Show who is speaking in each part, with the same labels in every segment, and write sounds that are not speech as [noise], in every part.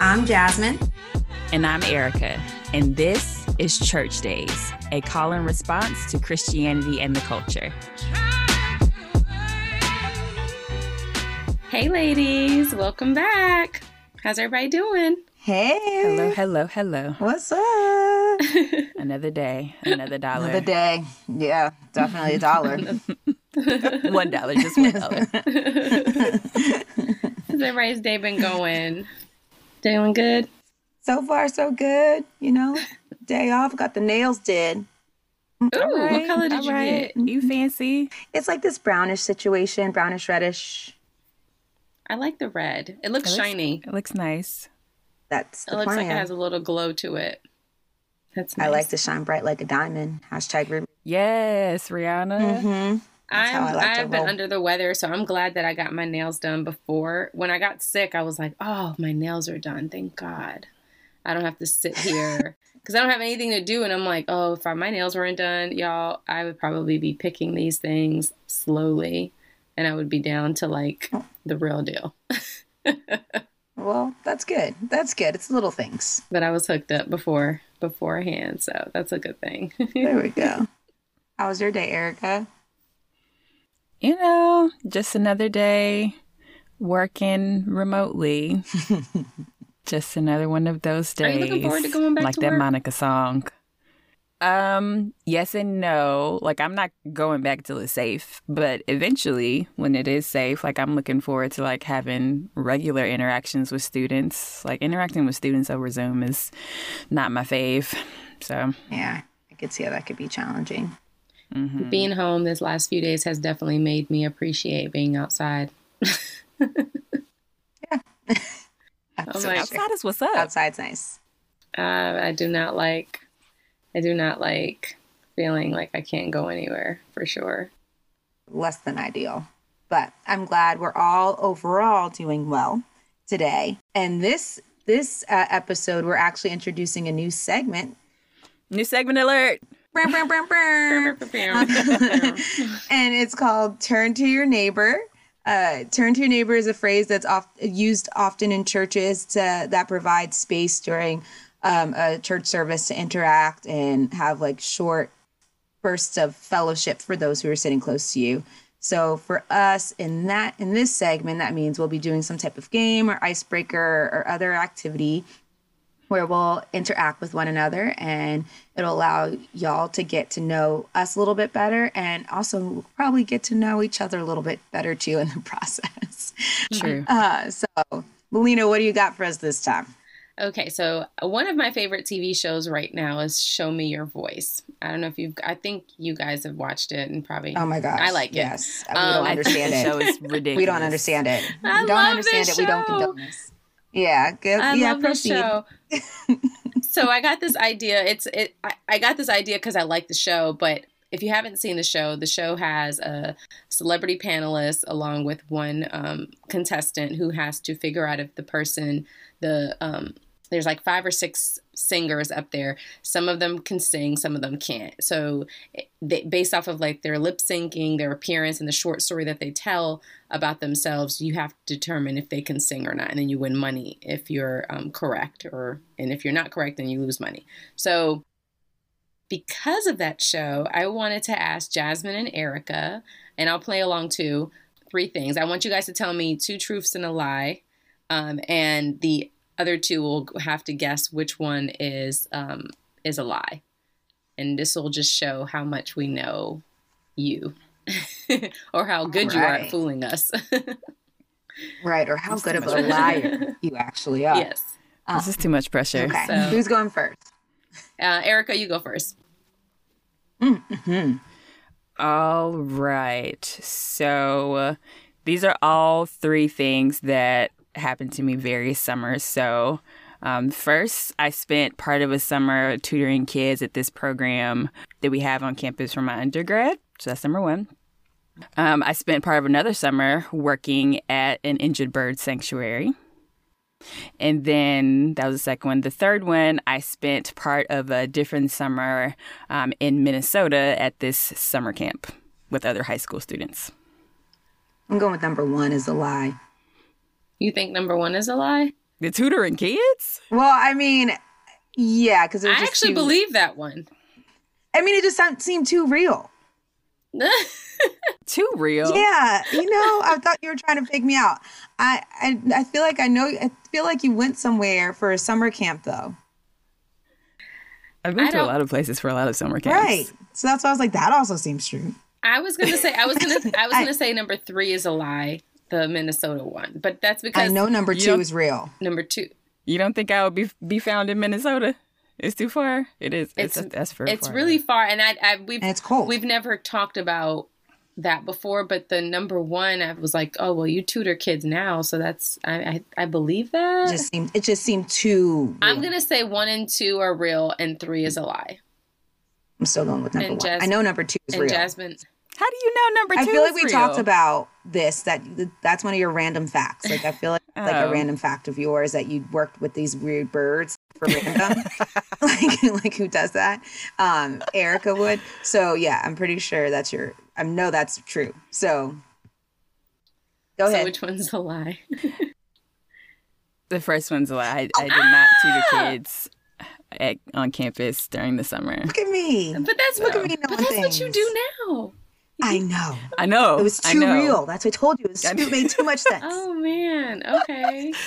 Speaker 1: I'm Jasmine.
Speaker 2: And I'm Erica. And this is Church Days, a call and response to Christianity and the culture.
Speaker 3: Hey, ladies, welcome back. How's everybody doing?
Speaker 1: Hey.
Speaker 2: Hello, hello, hello.
Speaker 1: What's up? [laughs]
Speaker 2: another day, another dollar.
Speaker 1: Another day. Yeah, definitely a dollar. [laughs]
Speaker 2: one dollar, just one dollar. [laughs]
Speaker 3: How's everybody's day been going? Doing good?
Speaker 1: So far, so good. You know, [laughs] day off, got the nails did.
Speaker 3: Ooh, right, what color did you right. get?
Speaker 2: You fancy?
Speaker 1: It's like this brownish situation, brownish reddish.
Speaker 3: I like the red. It looks, it looks shiny.
Speaker 2: It looks nice.
Speaker 1: That's
Speaker 3: it looks plan. like it has a little glow to it.
Speaker 1: That's nice. I like to shine bright like a diamond. Hashtag.
Speaker 2: Yes, Rihanna.
Speaker 1: Mm-hmm.
Speaker 3: I'm, like I've been under the weather, so I'm glad that I got my nails done before. When I got sick, I was like, oh, my nails are done. Thank God. I don't have to sit here [laughs] because I don't have anything to do. And I'm like, oh, if my nails weren't done, y'all, I would probably be picking these things slowly and I would be down to like oh. the real deal. [laughs]
Speaker 1: Well, that's good. That's good. It's little things.
Speaker 3: But I was hooked up before beforehand, so that's a good thing.
Speaker 1: there we go. [laughs] How was your day, Erica?
Speaker 2: You know, just another day working remotely. [laughs] just another one of those days.
Speaker 3: Are you looking forward to going back to work
Speaker 2: like
Speaker 3: to
Speaker 2: that
Speaker 3: work?
Speaker 2: Monica song. Um, yes and no. Like I'm not going back till it's safe, but eventually when it is safe, like I'm looking forward to like having regular interactions with students. Like interacting with students over Zoom is not my fave. So
Speaker 1: Yeah, I could see how that could be challenging.
Speaker 3: Mm-hmm. Being home this last few days has definitely made me appreciate being outside. [laughs]
Speaker 1: yeah. [laughs]
Speaker 2: like, outside is what's up.
Speaker 1: Outside's nice.
Speaker 3: Uh, I do not like I do not like feeling like I can't go anywhere for sure.
Speaker 1: Less than ideal. But I'm glad we're all overall doing well today. And this this uh, episode we're actually introducing a new segment.
Speaker 2: New segment alert.
Speaker 1: And it's called Turn to Your Neighbor. Uh, turn to your neighbor is a phrase that's oft, used often in churches to, that provides space during um, a church service to interact and have like short bursts of fellowship for those who are sitting close to you. So for us in that in this segment, that means we'll be doing some type of game or icebreaker or other activity where we'll interact with one another and it'll allow y'all to get to know us a little bit better and also probably get to know each other a little bit better too in the [laughs] process.
Speaker 2: True. [laughs]
Speaker 1: Uh, so, Melina, what do you got for us this time?
Speaker 3: Okay, so uh, one of my favorite TV shows right now is Show Me Your Voice. I don't know if you've, I think you guys have watched it and probably.
Speaker 1: Oh my gosh.
Speaker 3: I like it.
Speaker 1: Yes. Um, we don't understand it.
Speaker 2: show is ridiculous.
Speaker 1: We don't understand it.
Speaker 3: I
Speaker 1: we don't
Speaker 3: love
Speaker 1: understand
Speaker 3: this
Speaker 1: it. We don't
Speaker 3: show.
Speaker 1: condone this. Yeah, good.
Speaker 3: I
Speaker 1: yeah,
Speaker 3: love
Speaker 1: proceed.
Speaker 3: this show. [laughs] so I got this idea. It's it. I, I got this idea because I like the show, but if you haven't seen the show, the show has a celebrity panelist along with one um, contestant who has to figure out if the person, the um, there's like five or six singers up there. Some of them can sing, some of them can't. So, they, based off of like their lip syncing, their appearance, and the short story that they tell about themselves, you have to determine if they can sing or not, and then you win money if you're um, correct, or and if you're not correct, then you lose money. So, because of that show, I wanted to ask Jasmine and Erica, and I'll play along too. Three things. I want you guys to tell me two truths and a lie. Um, and the other two will have to guess which one is um, is a lie, and this will just show how much we know you, [laughs] or how good right. you are at fooling us. [laughs]
Speaker 1: right, or how good of a liar you actually are.
Speaker 3: Yes,
Speaker 2: um, this is too much pressure.
Speaker 1: Okay, so, who's going first?
Speaker 3: Uh, Erica, you go first.
Speaker 1: Mm-hmm.
Speaker 2: All right, so. Uh, these are all three things that happened to me various summers. So, um, first, I spent part of a summer tutoring kids at this program that we have on campus for my undergrad. So that's number one. Um, I spent part of another summer working at an injured bird sanctuary. And then that was the second one. The third one, I spent part of a different summer um, in Minnesota at this summer camp with other high school students.
Speaker 1: I'm going with number one is a lie.
Speaker 3: You think number one is a lie?
Speaker 2: The tutoring kids?
Speaker 1: Well, I mean, yeah, because
Speaker 3: I actually too, believe that one.
Speaker 1: I mean, it just seemed too real. [laughs]
Speaker 2: too real.
Speaker 1: Yeah, you know, I thought you were trying to fake me out. I, I, I feel like I know. I feel like you went somewhere for a summer camp, though.
Speaker 2: I've been I to a lot of places for a lot of summer camps.
Speaker 1: Right. So that's why I was like, that also seems true.
Speaker 3: I was gonna say, I was gonna, I was [laughs] gonna say number three is a lie, the Minnesota one, but that's because
Speaker 1: I know number two is real.
Speaker 3: Number two.
Speaker 2: You don't think I would be be found in Minnesota? It's too far. It is. It's it's, that's for.
Speaker 3: It's far really far, and I, I we've
Speaker 1: and it's cold.
Speaker 3: We've never talked about that before, but the number one, I was like, oh well, you tutor kids now, so that's I I, I believe that.
Speaker 1: It just seemed it just seemed too. Real.
Speaker 3: I'm gonna say one and two are real, and three is a lie.
Speaker 1: I'm still going with number and one. Jas- I know number two is
Speaker 3: and
Speaker 1: real.
Speaker 3: Jasmine.
Speaker 2: How do you know number two?
Speaker 1: I feel like we
Speaker 2: real?
Speaker 1: talked about this. That that's one of your random facts. Like I feel like oh. [laughs] like a oh. random fact of yours that you worked with these weird birds for random. [laughs] [laughs] like like who does that? Um, Erica would. So yeah, I'm pretty sure that's your. I know that's true. So go
Speaker 3: so
Speaker 1: ahead.
Speaker 3: Which one's a lie?
Speaker 2: the first one's a lie. I, I did not tutor kids at, on campus during the summer.
Speaker 1: Look at me.
Speaker 3: But that's
Speaker 1: look
Speaker 3: at
Speaker 1: me.
Speaker 3: But that's
Speaker 1: things.
Speaker 3: what you do now.
Speaker 1: I know. [laughs]
Speaker 2: I know.
Speaker 1: It was too real. That's what I told you. It, made too much [laughs] sense.
Speaker 3: oh man. Okay. [laughs]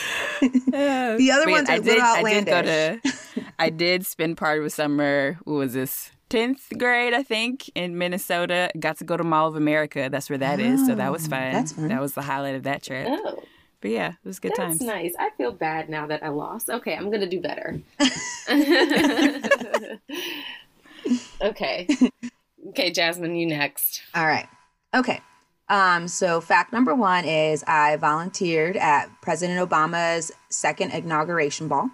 Speaker 1: Uh, the other Wait, ones are I did, outlandish.
Speaker 2: I did go to. I did spend part of a summer. What was this? 10th grade, I think, in Minnesota. Got to go to Mall of America. That's where that oh, is. So that was oh, fun.
Speaker 1: That's fun.
Speaker 2: That was the highlight of that trip.
Speaker 3: Oh.
Speaker 2: But yeah, it was good
Speaker 3: That's
Speaker 2: times.
Speaker 3: That's nice. I feel bad now that I lost. Okay, I'm gonna do better. okay. Okay, Jasmine, you next.
Speaker 1: All right. Okay. Um, so fact number one is I volunteered at President Obama's second inauguration ball.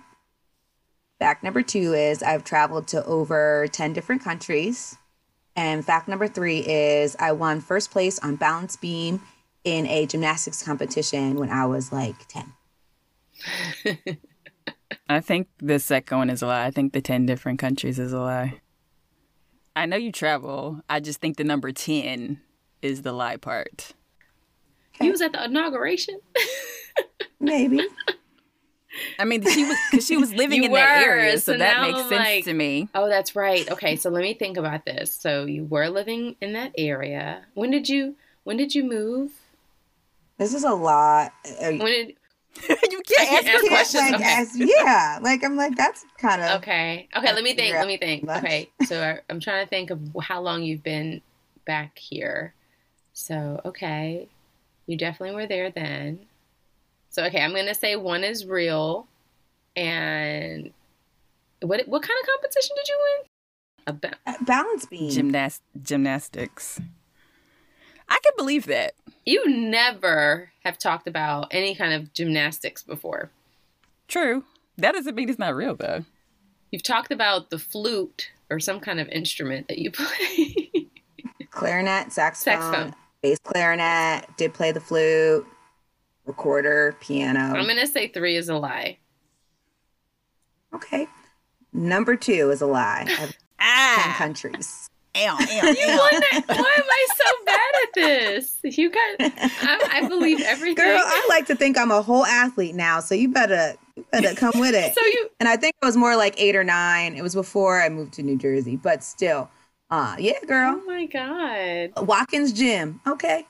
Speaker 1: Fact number two is I've traveled to over 10 different countries. And fact number three is I won first place on balance beam in a gymnastics competition when I was like 10. [laughs]
Speaker 2: I think the second one is a lie. I think the 10 different countries is a lie. I know you travel. I just think the number 10 is the lie part.
Speaker 3: Okay. was at the inauguration? [laughs]
Speaker 1: Maybe.
Speaker 2: I mean, she was because she was [laughs] living in were, that area, so, so that makes I'm sense like, to me.
Speaker 3: Oh, that's right. Okay, so let me think about this. So you were living in that area. When did you? When did you move?
Speaker 1: This is a lot.
Speaker 3: Uh, when did [laughs]
Speaker 2: you can't,
Speaker 3: ask questions?
Speaker 1: Like,
Speaker 3: okay.
Speaker 1: ask, yeah, like I'm like that's kind of
Speaker 3: okay. Okay, let me think. Let me think. Okay, so I, I'm trying to think of how long you've been back here. So okay, you definitely were there then. So okay, I'm gonna say one is real, and what what kind of competition did you win?
Speaker 1: A ba- uh, balance beam,
Speaker 2: gymnast gymnastics. I can believe that.
Speaker 3: You never have talked about any kind of gymnastics before.
Speaker 2: True. That doesn't mean it's not real, though.
Speaker 3: You've talked about the flute or some kind of instrument that you [laughs] play.
Speaker 1: clarinet, saxophone, saxophone, bass clarinet, did play the flute, recorder, piano.
Speaker 3: I'm going to say three is a lie.
Speaker 1: Okay. Number two is a lie. ah. 10 countries.
Speaker 2: Ow, ow,
Speaker 3: ow. Why am I so bad at this? You got, I, I, believe everything.
Speaker 1: Girl, I like to think I'm a whole athlete now, so you better, you better come with it. [laughs]
Speaker 3: so you,
Speaker 1: and I think it was more like eight or nine. It was before I moved to New Jersey, but still, uh, yeah, girl.
Speaker 3: Oh my god.
Speaker 1: Watkins Gym. Okay.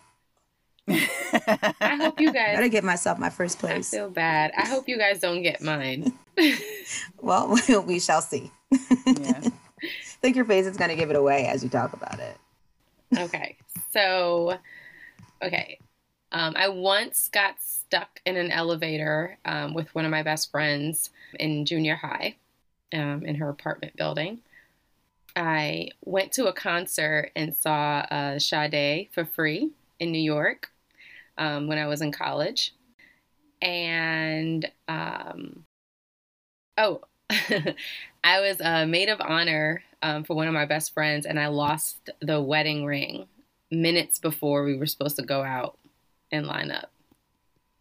Speaker 3: I hope you [laughs] guys.
Speaker 1: Gotta get myself my first place.
Speaker 3: I feel bad. I hope you guys don't get mine. [laughs]
Speaker 1: well, we shall see. Yeah. Think your face is going to give it away as you talk about it.
Speaker 3: okay. So, okay. Um, I once got stuck in an elevator um, with one of my best friends in junior high um, in her apartment building. I went to a concert and saw uh, Sade for free in New York um, when I was in college. And, um, oh, [laughs] I was a maid of honor um, for one of my best friends, and I lost the wedding ring minutes before we were supposed to go out and line up.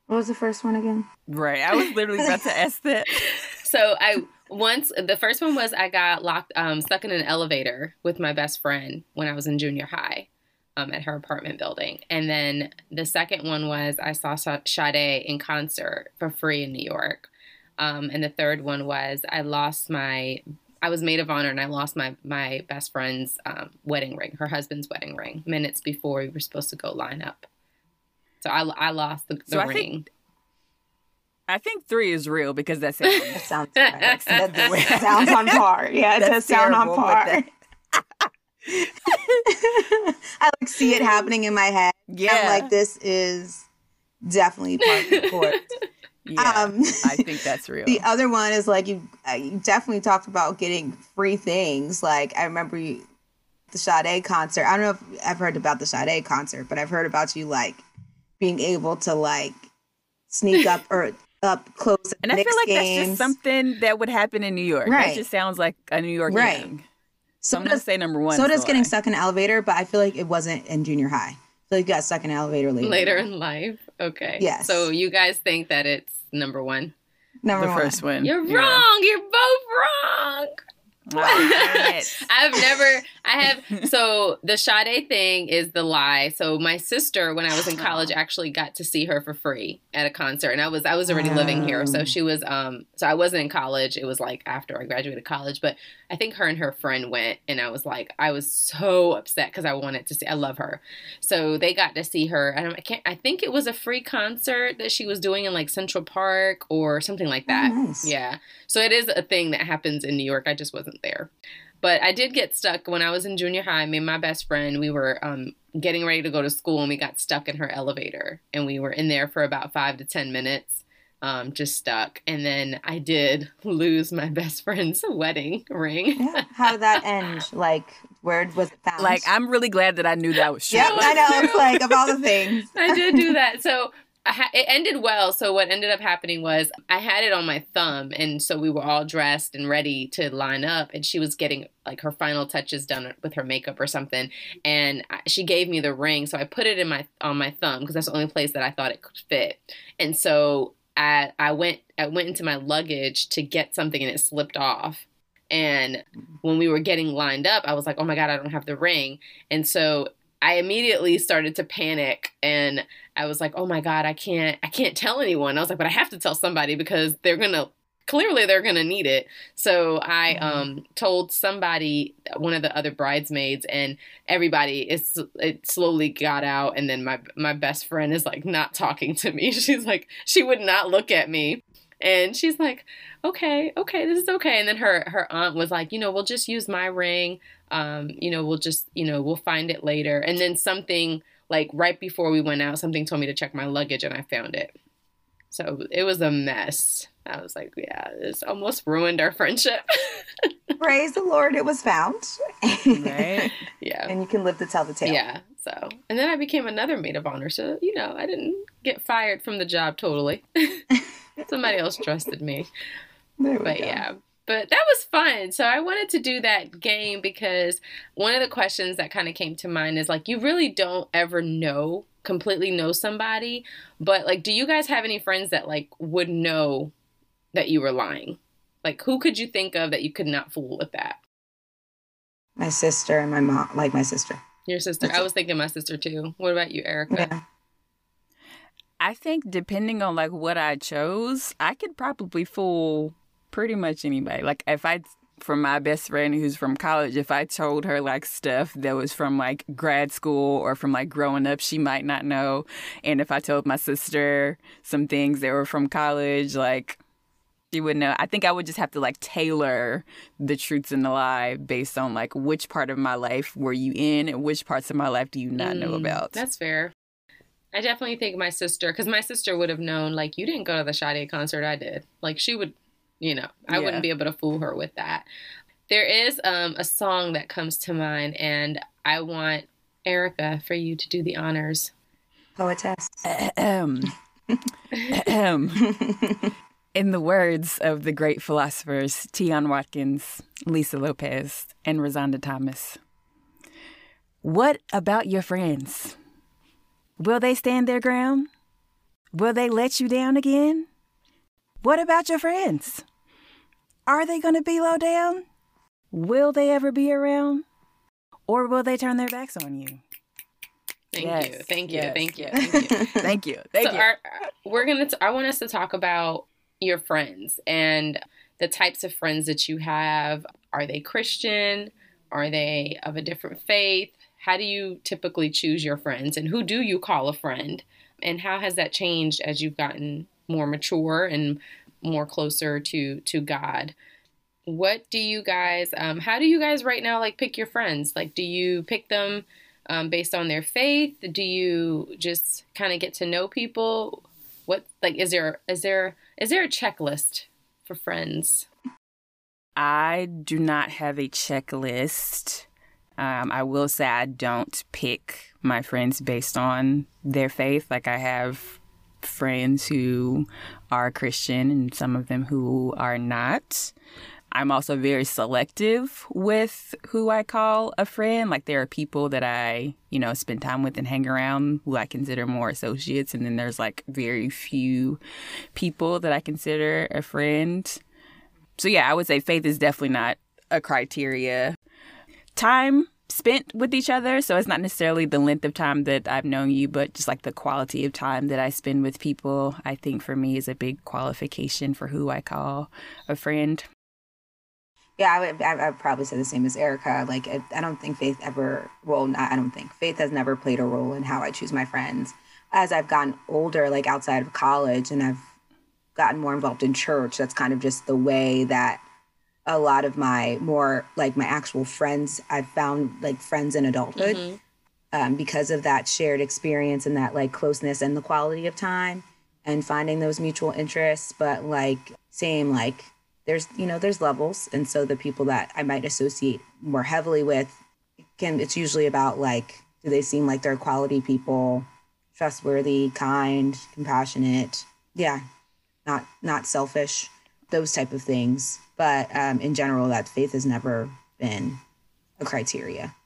Speaker 1: What was the first one again?
Speaker 2: Right. I was literally about to ask that. [laughs]
Speaker 3: so I once the first one was I got locked um, stuck in an elevator with my best friend when I was in junior high um, at her apartment building, and then the second one was I saw Sade in concert for free in New York. Um, and the third one was I lost my I was maid of honor and I lost my my best friend's um, wedding ring, her husband's wedding ring, minutes before we were supposed to go line up. So I, I lost the, the
Speaker 2: So I
Speaker 3: ring.
Speaker 2: think- I think three is real because that sounds.
Speaker 1: That sounds right. that, that [laughs] sounds on par. Yeah, it
Speaker 2: That's
Speaker 1: does sound on
Speaker 2: terrible, but
Speaker 1: par. [laughs] I like see it happening in my head.
Speaker 2: yeah,
Speaker 1: I'm like, this is definitely part of the court. [laughs]
Speaker 2: yeah.
Speaker 1: um,
Speaker 2: I [laughs] think that's real.
Speaker 1: The other one is like you, uh, you definitely talked about getting free things. Like I remember you, the Sade concert. I don't know if I've heard about the Sade concert, but I've heard about you like being able to like sneak up or [laughs] up close
Speaker 2: and I
Speaker 1: Knicks
Speaker 2: feel like
Speaker 1: games.
Speaker 2: that's just something that would happen in New York.
Speaker 1: Right.
Speaker 2: That just sounds like a New York
Speaker 1: Right.
Speaker 2: thing. So
Speaker 1: so
Speaker 2: I'm gonna
Speaker 1: does,
Speaker 2: say number one.
Speaker 1: so does
Speaker 2: the
Speaker 1: getting
Speaker 2: lie.
Speaker 1: stuck in an elevator, but I feel like it wasn't in junior high. I feel like you got stuck in an elevator later.
Speaker 3: Later in life. Okay.
Speaker 1: Yes.
Speaker 3: So you guys think that it's number one?
Speaker 1: Number
Speaker 2: the
Speaker 1: one.
Speaker 2: first one.
Speaker 3: You're
Speaker 2: Yeah.
Speaker 3: wrong. You're both wrong.
Speaker 2: Oh. [laughs]
Speaker 3: I've never, I have, so the Sade thing is the lie. So my sister, when I was in college, actually got to see her for free at a concert. And I was, I was already living here. So she was, um, so I wasn't in college. It was like after I graduated college, but I think her and her friend went and I was like, I was so upset because I wanted to see, I love her. So they got to see her. And I can't, I think it was a free concert that she was doing in like Central Park or something like that.
Speaker 1: Oh, nice.
Speaker 3: Yeah. So it is a thing that happens in New York. I just wasn't there. But I did get stuck when I was in junior high. Me and my best friend, we were um, getting ready to go to school and we got stuck in her elevator. And we were in there for about five to 10 minutes, um, just stuck. And then I did [laughs] lose my best friend's [laughs] wedding ring.
Speaker 1: Yeah. How did that end? Like, where was it found?
Speaker 2: Like I'm really glad that I knew that was true.
Speaker 1: Yep, I know. It's like of all the [laughs] things.
Speaker 3: I did do that. So I it ended well. So what ended up happening was I had it on my thumb, and so we were all dressed and ready to line up, and she was getting like her final touches done with her makeup or something, and she gave me the ring, so I put it in my on my thumb because that's the only place that I thought it could fit, and so I I went I went into my luggage to get something, and it slipped off. And when we were getting lined up, I was like, "Oh my god, I don't have the ring!" And so I immediately started to panic and I was like, "Oh my god, I can't I can't tell anyone." I was like, "But I have to tell somebody because they're going to clearly they're going to need it." So I
Speaker 1: Mhm.
Speaker 3: um told somebody one of the other bridesmaids and everybody it's it slowly got out and then my my best friend is like not talking to me. [laughs] She's like she would not look at me. And she's like, "Okay, okay, this is okay." And then her her aunt was like, "You know, we'll just use my ring um, you know, we'll just, you know, we'll find it later. And then something like right before we went out, something told me to check my luggage and I found it. So it was a mess. I was like, yeah, this almost ruined our friendship. [laughs]
Speaker 1: Praise the Lord, it was found.
Speaker 2: Right? [laughs]
Speaker 3: yeah.
Speaker 1: and you can live to tell the tale.
Speaker 3: Yeah. So, and then I became another maid of honor. So, you know, I didn't get fired from the job totally. [laughs] Somebody else trusted me.
Speaker 1: There we
Speaker 3: but
Speaker 1: go.
Speaker 3: yeah but that was fun. So i wanted to do that game because one of the questions that kind of came to mind is like you really don't ever know completely know somebody but like do you guys have any friends that like would know that you were lying? Like who could you think of that you could not fool with that?
Speaker 1: My sister and my mom, like my sister.
Speaker 3: your sister. I was thinking my sister too. What about you erica?
Speaker 1: Yeah.
Speaker 2: I think depending on like what I chose, I could probably fool pretty much anybody. Like if I from my best friend who's from college, if I told her like stuff that was from like grad school or from like growing up, she might not know. And if I told my sister some things that were from college, like she would know. I think I would just have to like tailor the truths and the lie based on like which part of my life were you in and which parts of my life do you not know
Speaker 3: Mm,
Speaker 2: about.
Speaker 3: That's fair. I definitely think my sister, because my sister would have known, like, you didn't go to the Sade concert, I did. Like, she would, you know, I
Speaker 2: Yeah.
Speaker 3: wouldn't be able to fool her with that. There is um, a song that comes to mind, and I want Erica for you to do the honors.
Speaker 1: Poetess.
Speaker 2: Ahem. Ahem. [laughs] In the words of the great philosophers Tionne Watkins, Lisa Lopes, and Rozonda Thomas, what about your friends? Will they stand their ground? Will they let you down again? What about your friends? Are they going to be low down? Will they ever be around? Or will they turn their backs on you?
Speaker 3: Thank
Speaker 2: Yes,
Speaker 3: you. Thank you.
Speaker 2: yes,
Speaker 3: Thank you. Thank you. [laughs]
Speaker 2: Thank you. Thank
Speaker 3: so
Speaker 2: you.
Speaker 3: Our, we're gonna. I want us to talk about your friends and the types of friends that you have. Are they Christian? Are they of a different faith? How do you typically choose your friends and who do you call a friend? And how has that changed as you've gotten more mature and more closer to to God? What do you guys um how do you guys right now like pick your friends? Like do you pick them um, based on their faith? Do you just kind of get to know people? What like is there is there is there a checklist for friends?
Speaker 2: I do not have a checklist. Um, I will say I don't pick my friends based on their faith. Like I have friends who are Christian and some of them who are not. I'm also very selective with who I call a friend. Like there are people that I, you know, spend time with and hang around who I consider more associates. And then there's like very few people that I consider a friend. So yeah, I would say faith is definitely not a criteria. Time spent with each other. So it's not necessarily the length of time that I've known you, but just like the quality of time that I spend with people, I think for me is a big qualification for who I call a friend.
Speaker 1: Yeah, I would, I would probably say the same as Erica. Like, I, I don't think faith ever, well, not, I don't think faith has never played a role in how I choose my friends. As I've gotten older, like outside of college, and I've gotten more involved in church, that's kind of just the way that a lot of my more like my actual friends I've found like friends in adulthood mm-hmm. um, because of that shared experience and that like closeness and the quality of time and finding those mutual interests. But like same like there's you know there's levels and so the people that I might associate more heavily with can it's usually about like do they seem like they're quality people, trustworthy, kind, compassionate, yeah, not not selfish, those type of things but um, in general, that faith has never been a criteria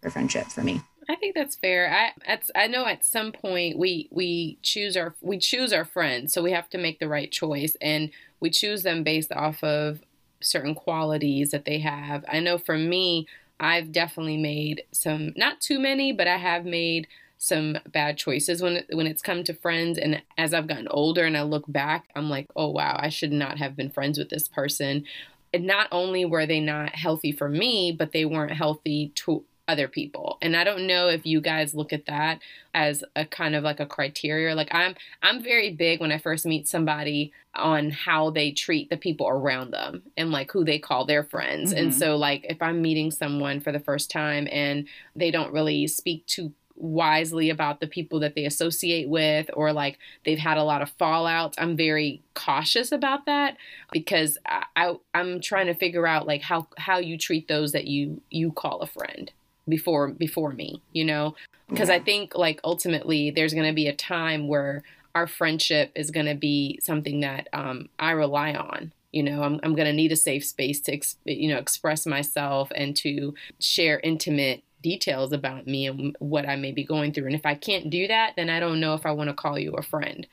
Speaker 1: for friendship for me.
Speaker 3: I think that's fair. I I know at some point we we choose our we choose our friends, so we have to make the right choice, and we choose them based off of certain qualities that they have. I know for me, I've definitely made some not too many, but I have made some bad choices when when it's come to friends. And as I've gotten older and I look back I'm like oh wow I should not have been friends with this person. And not only were they not healthy for me but they weren't healthy to other people. And i don't know if you guys look at that as a kind of like a criteria. Like i'm i'm very big when i first meet somebody on how they treat the people around them and like who they call their friends. Mm-hmm. and so like if i'm meeting someone for the first time and they don't really speak to wisely about the people that they associate with or like they've had a lot of fallouts. I'm very cautious about that because I, I i'm trying to figure out like how how you treat those that you you call a friend before before me you know? Because yeah. i think like ultimately there's going to be a time where our friendship is going to be something that um, i rely on you know? I'm, I'm going to need a safe space to you know express myself and to share intimate details about me and what I may be going through. And if I can't do that, then I don't know if I want to call you a friend.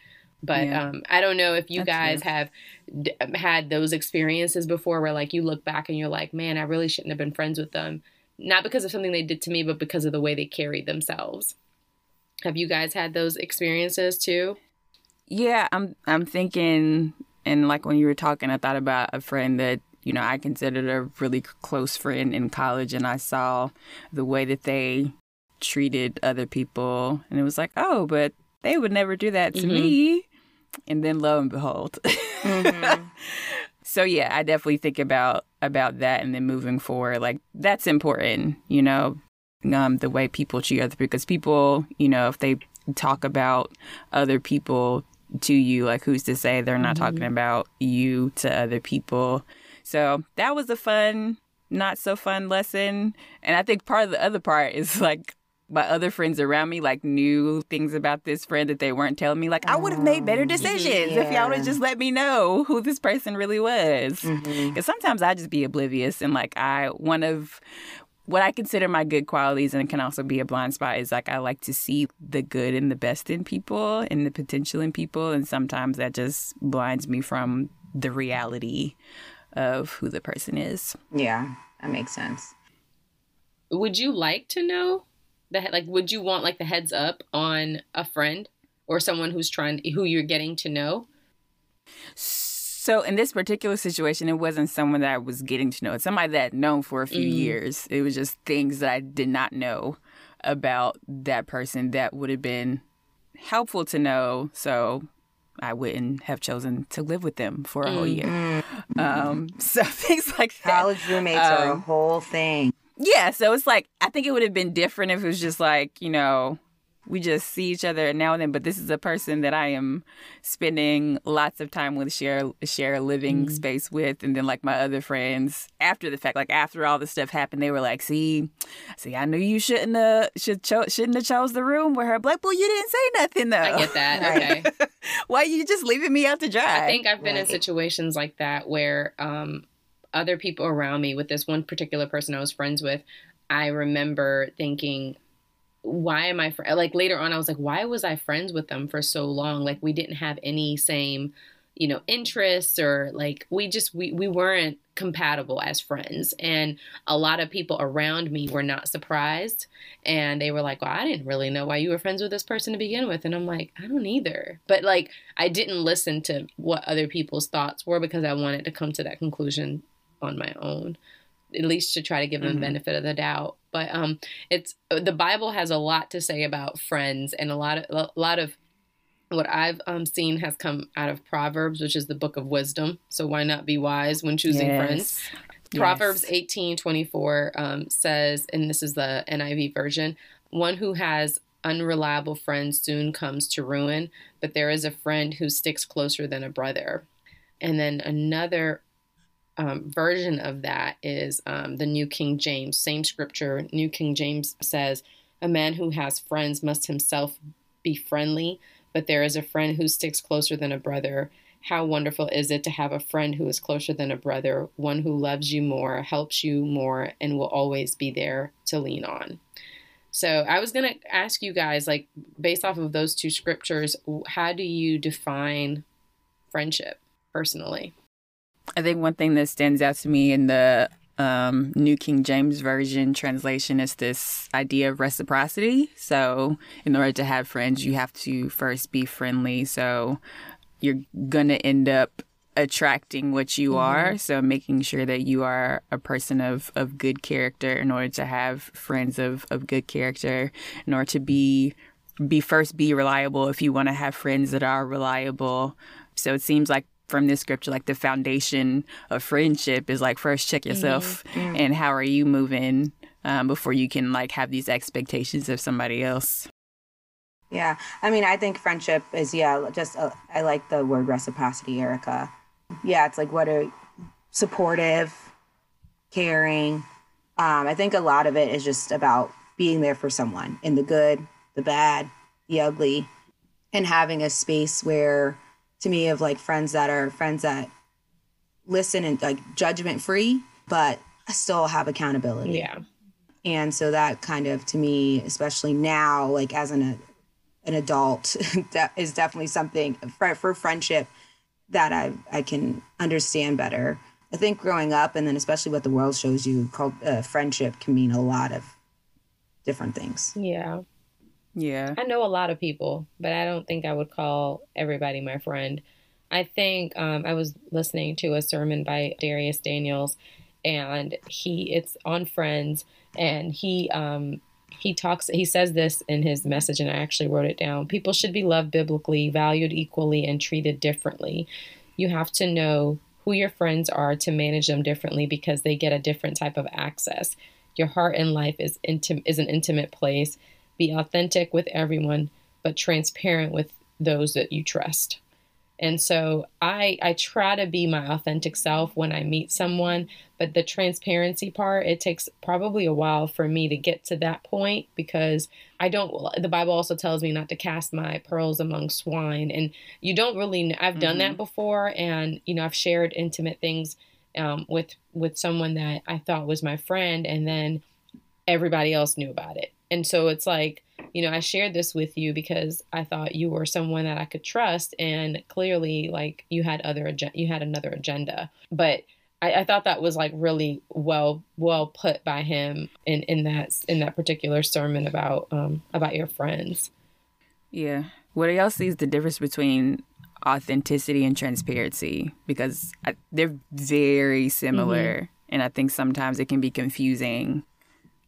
Speaker 3: But yeah. um, I don't know if you That's guys true. have d- um, had those experiences before where like you look back and you're like, man, I really shouldn't have been friends with them. Not because of something they did to me, but because of the way they carried themselves. Have you guys had those experiences too?
Speaker 2: Yeah, I'm I'm thinking and like when you were talking, I thought about a friend that you know, I considered a really close friend in college, and I saw the way that they treated other people, and it was like, oh, but they would never do that to mm-hmm. me. And then lo and behold. Mm-hmm. [laughs] so yeah, I definitely think about about that, and then moving forward, like that's important, you know, um, the way people treat other people because people, you know, if they talk about other people to you, like who's to say they're not mm-hmm. talking about you to other people? So that was a fun, not so fun lesson. And I think part of the other part is like my other friends around me like knew things about this friend that they weren't telling me. Like I would have made better mm, decisions yeah. if y'all would just let me know who this person really was. Because mm-hmm. sometimes I just be oblivious and like I one of what I consider my good qualities and it can also be a blind spot is like I like to see the good and the best in people and the potential in people and sometimes that just blinds me from the reality of who the person is.
Speaker 1: Yeah, that makes sense.
Speaker 3: Would you like to know that like would you want like the heads up on a friend or someone who's trying who you're getting to know?
Speaker 2: So in this particular situation, it wasn't someone that I was getting to know. It's somebody that I'd known for a few mm. years. It was just things that I did not know about that person that would have been helpful to know. So I wouldn't have chosen to live with them for a whole year. Mm-hmm. Um, [laughs] so [laughs] things like
Speaker 1: that. College roommates um, are a um, whole thing.
Speaker 2: Yeah, so it's like I think it would have been different if it was just like you know we just see each other now and then but this is a person that i am spending lots of time with share share a living mm-hmm. space with and then like my other friends. After the fact like after all this stuff happened they were like see see i knew you shouldn't have should cho- shouldn't have chose the room where her. Black well you didn't say nothing though. I
Speaker 3: get that. [laughs] Okay. [laughs]
Speaker 2: why you just leaving me out to dry?
Speaker 3: I think i've been right. in situations like that where um other people around me with this one particular person i was friends with i remember thinking why am I fr-? like later on I was like why was I friends with them for so long? Like we didn't have any same you know interests or like we just we we weren't compatible as friends. And a lot of people around me were not surprised. And they were like well I didn't really know why you were friends with this person to begin with. And I'm like I don't either. But like I didn't listen to what other people's thoughts were because I wanted to come to that conclusion on my own at least to try to give them mm-hmm. benefit of the doubt but um it's the bible has a lot to say about friends and a lot of a lot of what I've um, seen has come out of Proverbs, which is the book of wisdom. So why not be wise when choosing yes. friends? Yes. Proverbs eighteen twenty four um, says, and this is the NIV version: one who has unreliable friends soon comes to ruin, but there is a friend who sticks closer than a brother. And then another um, version of that is um, the New King James, same scripture. New King James says, A man who has friends must himself be friendly, but there is a friend who sticks closer than a brother. How wonderful is it to have a friend who is closer than a brother, one who loves you more, helps you more, and will always be there to lean on. So I was going to ask you guys, like, based off of those two scriptures, how do you define friendship personally?
Speaker 2: I think one thing that stands out to me in the um, New King James Version translation is this idea of reciprocity. So, in order to have friends, you have to first be friendly. So, you're going to end up attracting what you mm-hmm. are. So, making sure that you are a person of, of good character in order to have friends of, of good character, in order to be be first be reliable if you want to have friends that are reliable. So it seems like from this scripture like the foundation of friendship is like first check yourself mm-hmm. and how are you moving um, before you can like have these expectations of somebody else.
Speaker 1: Yeah. I mean i think friendship is yeah just uh, i like the word reciprocity erica. Yeah it's like what are supportive caring. Um, i think a lot of it is just about being there for someone in the good the bad the ugly and having a space where to me of like friends that are friends that listen and like judgment free, but still have accountability.
Speaker 3: Yeah.
Speaker 1: And so that kind of to me, especially now, like as an an adult, [laughs] that is definitely something for, for friendship that I I can understand better. I think growing up, and then especially what the world shows you, called uh, friendship can mean a lot of different things.
Speaker 3: Yeah.
Speaker 2: Yeah.
Speaker 3: I know a lot of people, but I don't think I would call everybody my friend. I think um, I was listening to a sermon by Dharius Daniels, and he it's on Friends, and he um, he talks he says this in his message, and I actually wrote it down. People should be loved biblically, valued equally, and treated differently. You have to know who your friends are to manage them differently because they get a different type of access. Your heart and life is intim- is an intimate place be authentic with everyone, but transparent with those that you trust. And so I I try to be my authentic self when I meet someone, but the transparency part it takes probably a while for me to get to that point because I don't the Bible also tells me not to cast my pearls among swine and you don't really I've done mm-hmm. that before and you know I've shared intimate things um, with with someone that I thought was my friend and then everybody else knew about it and so it's like, you know, I shared this with you because I thought you were someone that I could trust, and clearly, like you had other you had another agenda. But I, I, thought that was like really well well put by him in in that in that particular sermon about um about your friends.
Speaker 2: Yeah, what y'all see is the difference between authenticity and transparency because I, they're very similar. Mm-hmm. And I think sometimes it can be confusing,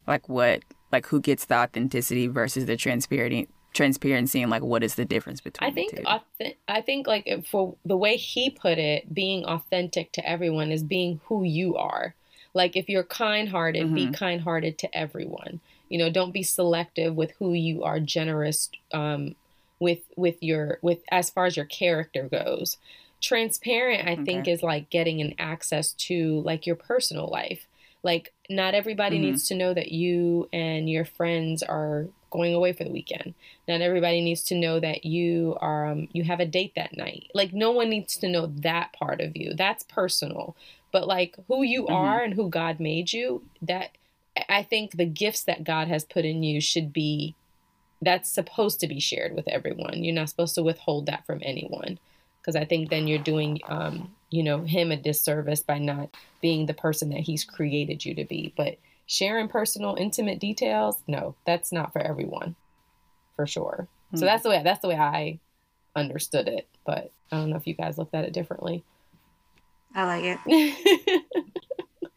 Speaker 2: like what, like who gets the authenticity versus the transparency, transparency, and like what is the difference between.
Speaker 3: I think, auth- I think like for the way he put it, being authentic to everyone is being who you are. Like if you're kind-hearted, mm-hmm. be kind-hearted to everyone. You know, don't be selective with who you are generous um, with with your with as far as your character goes. Transparent, I okay. think, is like getting an access to like your personal life. Like not everybody mm-hmm. needs to know that you and your friends are going away for the weekend. Not everybody needs to know that you are um, you have a date that night. Like no one needs to know that part of you. That's personal. But like who you mm-hmm. are and who God made you, that I think the gifts that God has put in you should be that's supposed to be shared with everyone. You're not supposed to withhold that from anyone because I think then you're doing um, you know him a disservice by not being the person that he's created you to be. But sharing personal intimate details, no, that's not for everyone. For sure. Mm-hmm. So hmm. that's the way that's the way I understood it, but I don't know if you guys looked at it differently.
Speaker 1: I like it. [laughs]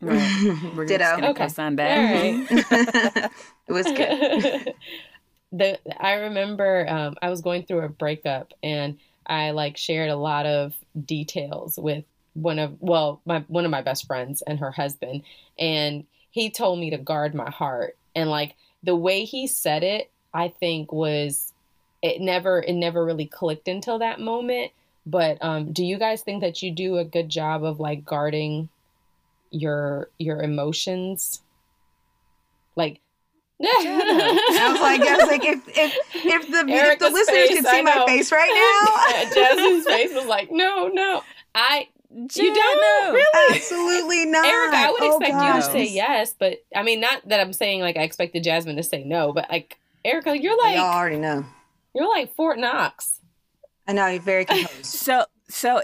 Speaker 2: We're Ditto. Okay. Sign back. All right. [laughs]
Speaker 1: it was good. [laughs]
Speaker 3: the I remember um, I was going through a breakup and I like shared a lot of details with one of well my one of my best friends and her husband and he told me to guard my heart and like the way he said it I think was it never it never really clicked until that moment but um, do you guys think that you do a good job of like guarding your your emotions? Like [laughs]
Speaker 1: I was like, I was like, if if if the if the listeners face, could see my face right [laughs] now,
Speaker 3: Jasmine's face was like, no, no, I. You don't know,
Speaker 1: really? Absolutely not. [laughs]
Speaker 3: Erica, I would oh, expect gosh. you to oh, say yes, but I mean, not that I'm saying like I expected Jasmine to say no, but like Erica, you're like
Speaker 1: y'all already know.
Speaker 3: You're like Fort Knox.
Speaker 1: I know you're very composed.
Speaker 2: so so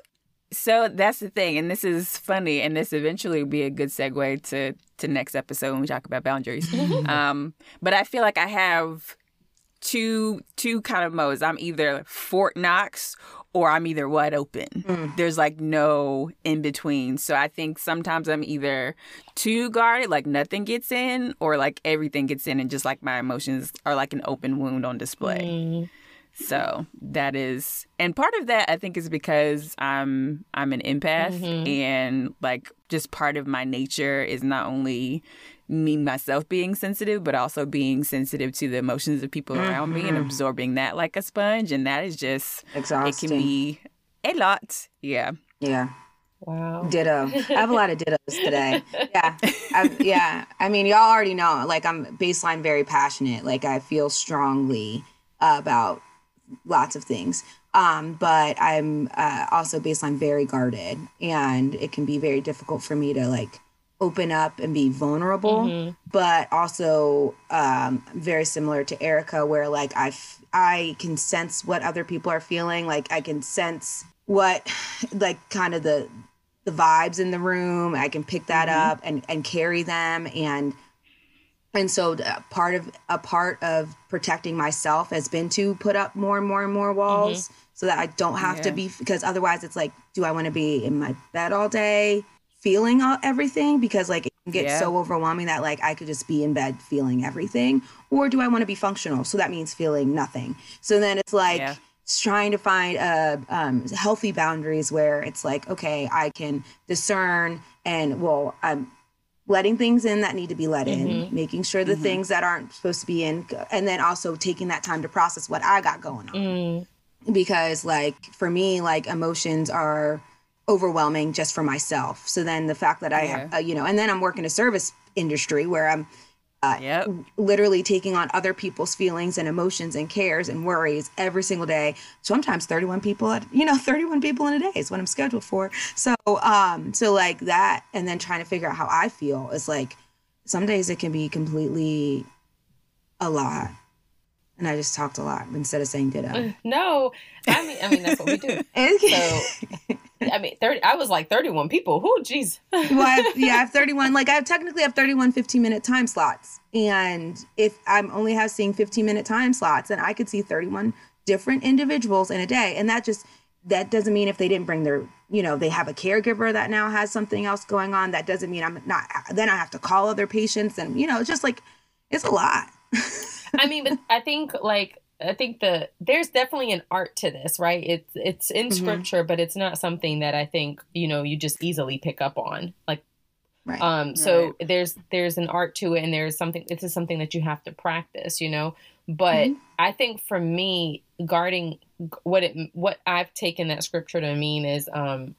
Speaker 2: so that's the thing, and this is funny, and this eventually will be a good segue to to next episode when we talk about boundaries. [laughs] um, but I feel like I have two two kind of modes. I'm either Fort Knox or I'm either wide open. Mm. There's like no in between. So I think sometimes I'm either too guarded, like nothing gets in, or like everything gets in, and just like my emotions are like an open wound on display. Mm. So that is, and part of that I think is because I'm I'm an empath, mm-hmm. and like just part of my nature is not only me myself being sensitive, but also being sensitive to the emotions of people mm-hmm. around me and mm-hmm. absorbing that like a sponge, and that is just
Speaker 1: exhausting.
Speaker 2: It can be a lot, yeah.
Speaker 1: Yeah.
Speaker 3: Wow.
Speaker 1: Ditto. I have a lot of dittos today. Yeah. I, yeah. I mean, y'all already know, like, I'm baseline very passionate. Like, I feel strongly about lots of things. Um, but I'm uh, also baseline very guarded, and it can be very difficult for me to like open up and be vulnerable. Mm-hmm. But also um, very similar to Erica, where like I f- I can sense what other people are feeling. Like I can sense what like kind of the the vibes in the room. I can pick that mm-hmm. up and and carry them and and so part of a part of protecting myself has been to put up more and more and more walls mm-hmm. so that I don't have yeah. to be because otherwise it's like do I want to be in my bed all day feeling all, everything because like it can get yeah. so overwhelming that like I could just be in bed feeling everything or do I want to be functional so that means feeling nothing so then it's like yeah. trying to find uh, um, healthy boundaries where it's like okay I can discern and well I'm letting things in that need to be let in, mm-hmm. making sure the mm-hmm. things that aren't supposed to be in, and then also taking that time to process what I got going on. Mm. Because, like, for me, like, emotions are overwhelming just for myself. So then the fact that I, yeah. have, uh, you know, and then I'm working a service industry where I'm uh, yep. literally taking on other people's feelings and emotions and cares and worries every single day. Sometimes 31 people, at, you know, [laughs] 31 people in a day is what I'm scheduled for. So, um, so like that, and then trying to figure out how I feel is like some days it can be completely a lot. And I just talked a lot instead of saying ditto. Uh, [laughs]
Speaker 3: no, I mean, I mean that's what we do. [laughs] so I mean, 30, I was like 31 people. Who, jeez. [laughs]
Speaker 1: well, I have, yeah, I have 31. Like, I technically have 31 15 minute time slots. And if I'm only have seeing 15 minute time slots, then I could see 31 different individuals in a day. And that just, that doesn't mean if they didn't bring their you know they have a caregiver that now has something else going on that doesn't mean i'm not then i have to call other patients and you know it's just like it's a lot
Speaker 3: i mean but i think like i think the there's definitely an art to this right it's it's in mm-hmm. scripture but it's not something that i think you know you just easily pick up on like Right. Um, so right. there's there's an art to it, and there's something. This is something that you have to practice, you know. But mm-hmm. I think for me, guarding what it what I've taken that scripture to mean is um,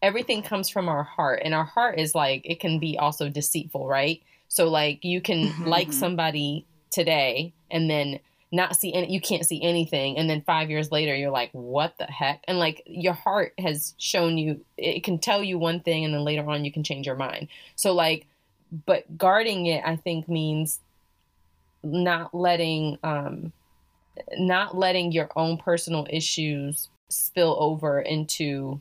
Speaker 3: everything comes from our heart, and our heart is like it can be also deceitful, right? So like you can mm-hmm. like mm-hmm. somebody today, and then not see any you can't see anything. And then 5 years later you're like what the heck? And like your heart has shown you it can tell you one thing and then later on you can change your mind. So like but guarding it i think means not letting um not letting your own personal issues spill over into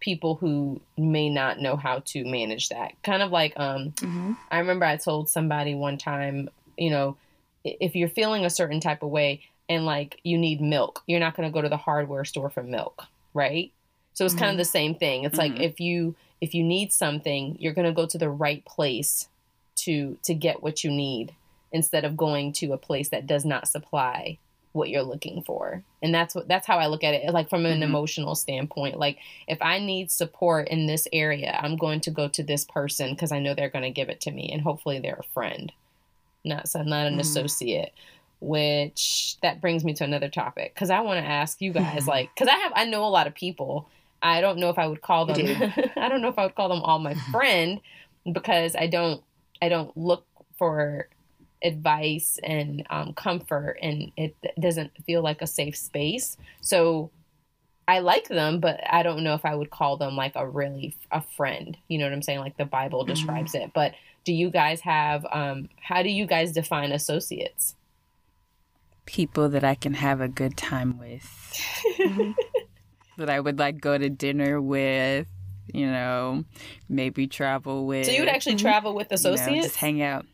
Speaker 3: people who may not know how to manage that. Kind of like um mm-hmm. i remember i told somebody one time you know if you're feeling a certain type of way and like you need milk, you're not going to go to the hardware store for milk, right? So it's mm-hmm. kind of the same thing. It's mm-hmm. like if you if you need something, you're going to go to the right place to to get what you need instead of going to a place that does not supply what you're looking for. And that's what that's how I look at it like from an mm-hmm. emotional standpoint. Like if I need support in this area, I'm going to go to this person because I know they're going to give it to me and hopefully they're a friend not so not an mm-hmm. associate which that brings me to another topic because i want to ask you guys like because i have i know a lot of people. I don't know if i would call them [laughs] i don't know if i would call them all my friend because i don't i don't look for advice and um, comfort and it doesn't feel like a safe space. So i like them but i don't know if i would call them like a really a friend. You know what i'm saying? Like the bible mm-hmm. describes mm-hmm. it. But do you guys have um, how do you guys define associates?
Speaker 2: People that i can have a good time with. [laughs] That i would like go to dinner with you know maybe travel with.
Speaker 3: So you would actually travel with associates you know,
Speaker 2: just hang out.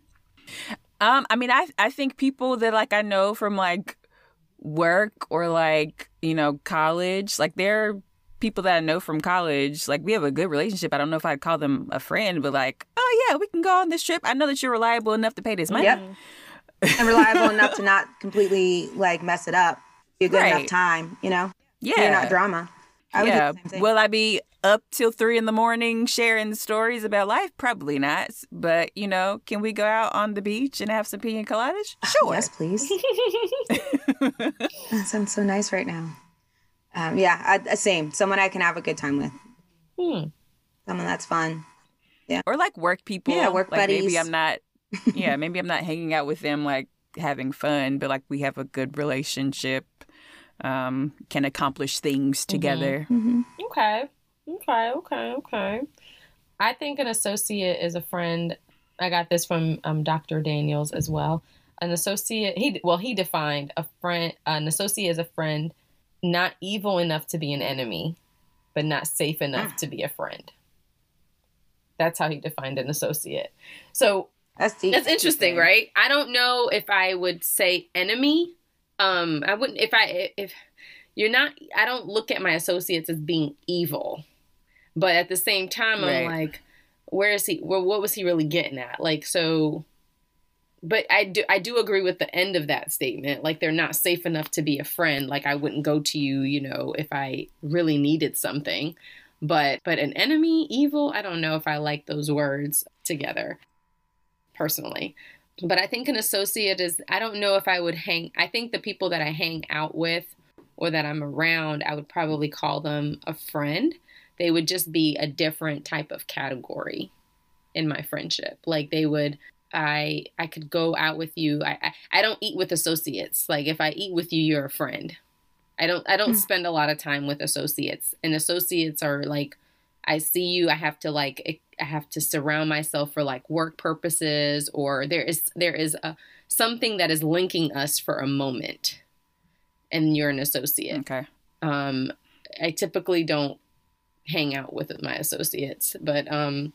Speaker 2: Um i mean i i think people that like i know from like work or like you know college like they're people that I know from college, like we have a good relationship. I don't know if I'd call them a friend, but like, oh yeah, we can go on this trip. I know that you're reliable enough to pay this money.
Speaker 1: Yep. Mm. and reliable enough to not completely like mess it up. Be a good right. enough time, you know?
Speaker 2: Yeah.
Speaker 1: You're not drama.
Speaker 2: I yeah. Will I be up till three in the morning sharing stories about life? Probably not. But, you know, can we go out on the beach and have some pina coladas?
Speaker 1: Sure. yes, please. [laughs] that sounds so nice right now um, yeah, I, same. Someone I can have a good time with. Hmm. Someone that's fun. Yeah.
Speaker 2: Or like work people.
Speaker 1: Yeah, work
Speaker 2: like
Speaker 1: buddies.
Speaker 2: Maybe I'm not. [laughs] yeah, maybe I'm not hanging out with them like having fun, but like we have a good relationship. Um, can accomplish things mm-hmm. together.
Speaker 3: Mm-hmm. Okay. Okay. Okay. Okay. I think an associate is a friend. I got this from um, Dr. Daniels as well. An associate, he well, he defined a friend. An associate is a friend not evil enough to be an enemy, but not safe enough ah. to be a friend. That's how he defined an associate. So that's deep. That's interesting, right? I don't know if I would say enemy. Um, I wouldn't if I if you're not. I don't look at my associates as being evil, but at the same time, right. I'm like, where is he? Well, what was he really getting at? Like, so but I do I do agree with the end of that statement. Like they're not safe enough to be a friend. Like I wouldn't go to you, you know, if I really needed something. But but an enemy, evil, I don't know if I like those words together personally. But I think an associate is I don't know if I would hang I think the people that I hang out with or that I'm around, I would probably call them a friend. They would just be a different type of category in my friendship. Like they would I I could go out with you. I, I, I don't eat with associates. Like if I eat with you, you're a friend. I don't I don't mm. spend a lot of time with associates. And associates are like I see you, I have to like I have to surround myself for like work purposes or there is there is a something that is linking us for a moment. And you're an associate.
Speaker 2: Okay.
Speaker 3: Um I typically don't hang out with my associates, but um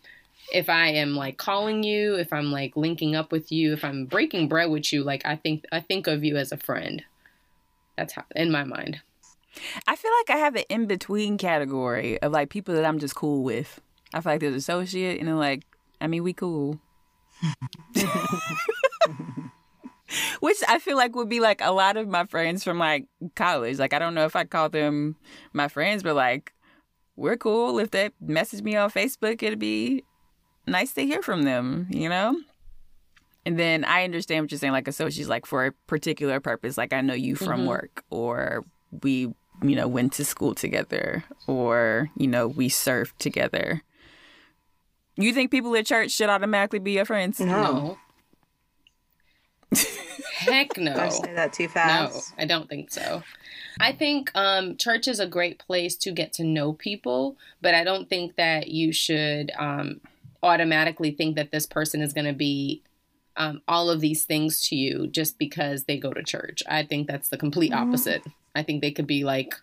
Speaker 3: if I am like calling you, if I'm like linking up with you, if I'm breaking bread with you, like I think I think of you as a friend. That's how in my mind.
Speaker 2: I feel like I have an in between category of like people that I'm just cool with. I feel like there's associate and then like, I mean, we cool. [laughs] Which I feel like would be like a lot of my friends from like college. Like I don't know if I call them my friends, but like we're cool. If they message me on Facebook, it'd be nice to hear from them, you know? And then I understand what you're saying, like associates, like for a particular purpose. Like I know you from mm-hmm. work, or we, you know, went to school together, or you know, we surfed together. You think people at church should automatically be your friends?
Speaker 3: No. [laughs] Heck no.
Speaker 1: I say that too fast.
Speaker 3: No, I don't think so. I think um, church is a great place to get to know people, but I don't think that you should um, automatically think that this person is going to be um, all of these things to you just because they go to church. I think that's the complete mm-hmm. opposite. Mm. I think they could be like,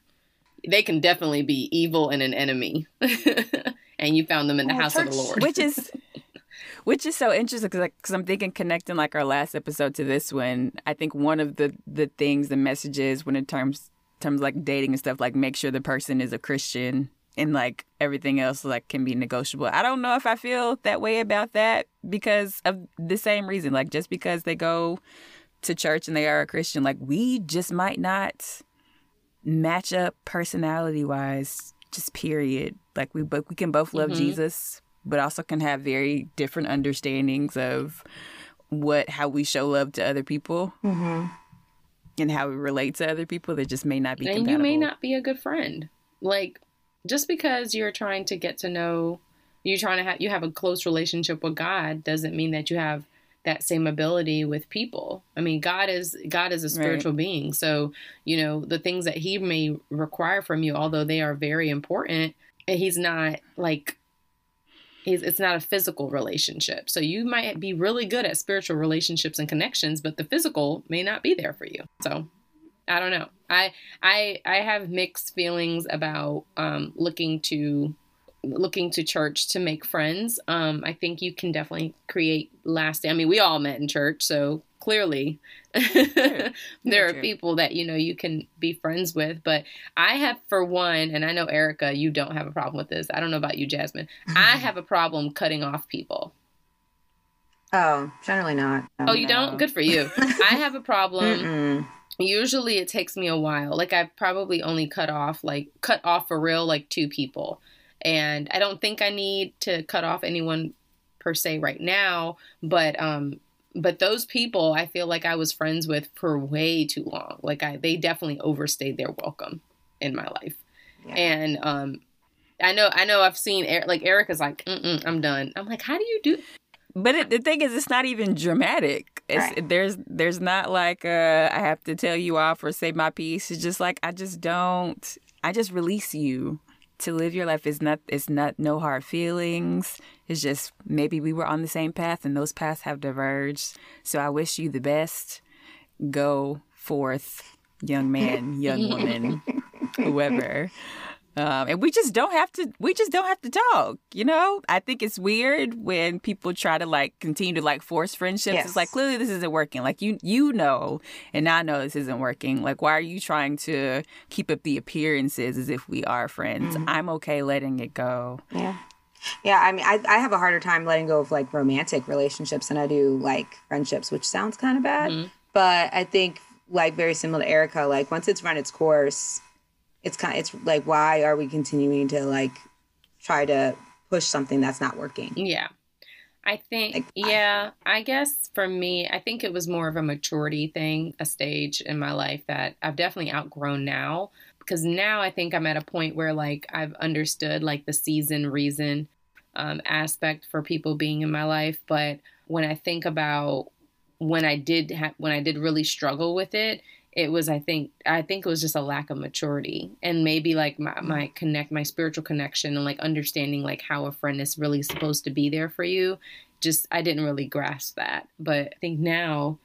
Speaker 3: they can definitely be evil and an enemy. [laughs] and you found them in the house church, of the Lord.
Speaker 2: Which is [laughs] which is so interesting because like, I'm thinking connecting like our last episode to this one. I think one of the the things, the messages when it terms terms like dating and stuff, like make sure the person is a Christian and like everything else like can be negotiable. I don't know if I feel that way about that because of the same reason. Like just because they go to church and they are a Christian, like we just might not match up personality wise. Just period. Like we but we can both love mm-hmm. Jesus, but also can have very different understandings of what how we show love to other people mm-hmm. and how we relate to other people that just may not be and compatible.
Speaker 3: you may not be a good friend like just because you're trying to get to know you're trying to have you have a close relationship with god doesn't mean that you have that same ability with people i mean god is god is a spiritual right. being so you know the things that he may require from you although they are very important he's not like he's it's not a physical relationship. So you might be really good at spiritual relationships and connections, but the physical may not be there for you. So I don't know. I I I have mixed feelings about um, looking to looking to church to make friends. Um, I think you can definitely create lasting. I mean, we all met in church, so clearly [laughs] there are people that you know you can be friends with but i have for one and i know erica you don't have a problem with this i don't know about you jasmine i [laughs] have a problem cutting off people
Speaker 1: oh generally not
Speaker 3: oh you no. don't good for you [laughs] i have a problem usually it takes me a while like i've probably only cut off like cut off for real like two people and i don't think i need to cut off anyone per se right now but um but those people I feel like I was friends with for way too long. Like I they definitely overstayed their welcome in my life. Yeah. And um I know I know I've seen like Erica's like I'm done. I'm like how do you do
Speaker 2: but it, the thing is, it's not even dramatic. Right. There's there's not like uh, I have to tell you off or say my piece. It's just like I just don't. I just release you to live your life is not it's not no hard feelings it's just maybe we were on the same path and those paths have diverged so i wish you the best go forth young man young woman [laughs] whoever um, and we just don't have to we just don't have to talk you know i think it's weird when people try to like continue to like force friendships yes. it's like clearly this isn't working like you you know and i know this isn't working like why are you trying to keep up the appearances as if we are friends mm-hmm. i'm okay letting it go
Speaker 1: yeah yeah, I mean, I, I have a harder time letting go of like romantic relationships than I do like friendships, which sounds kind of bad. Mm-hmm. But I think like very similar to Erica, like once it's run its course, it's kind of, it's like why are we continuing to like try to push something that's not working?
Speaker 3: Yeah. I think like, yeah I, I guess for me i think it was more of a maturity thing a stage in my life that i've definitely outgrown now. Because now i think i'm at a point where like i've understood like the season reason um, aspect for people being in my life. But when i think about when i did ha- when i did really struggle with it it was i think i think it was just a lack of maturity and maybe like my, my connect my spiritual connection and like understanding like how a friend is really supposed to be there for you just i didn't really grasp that. But i think now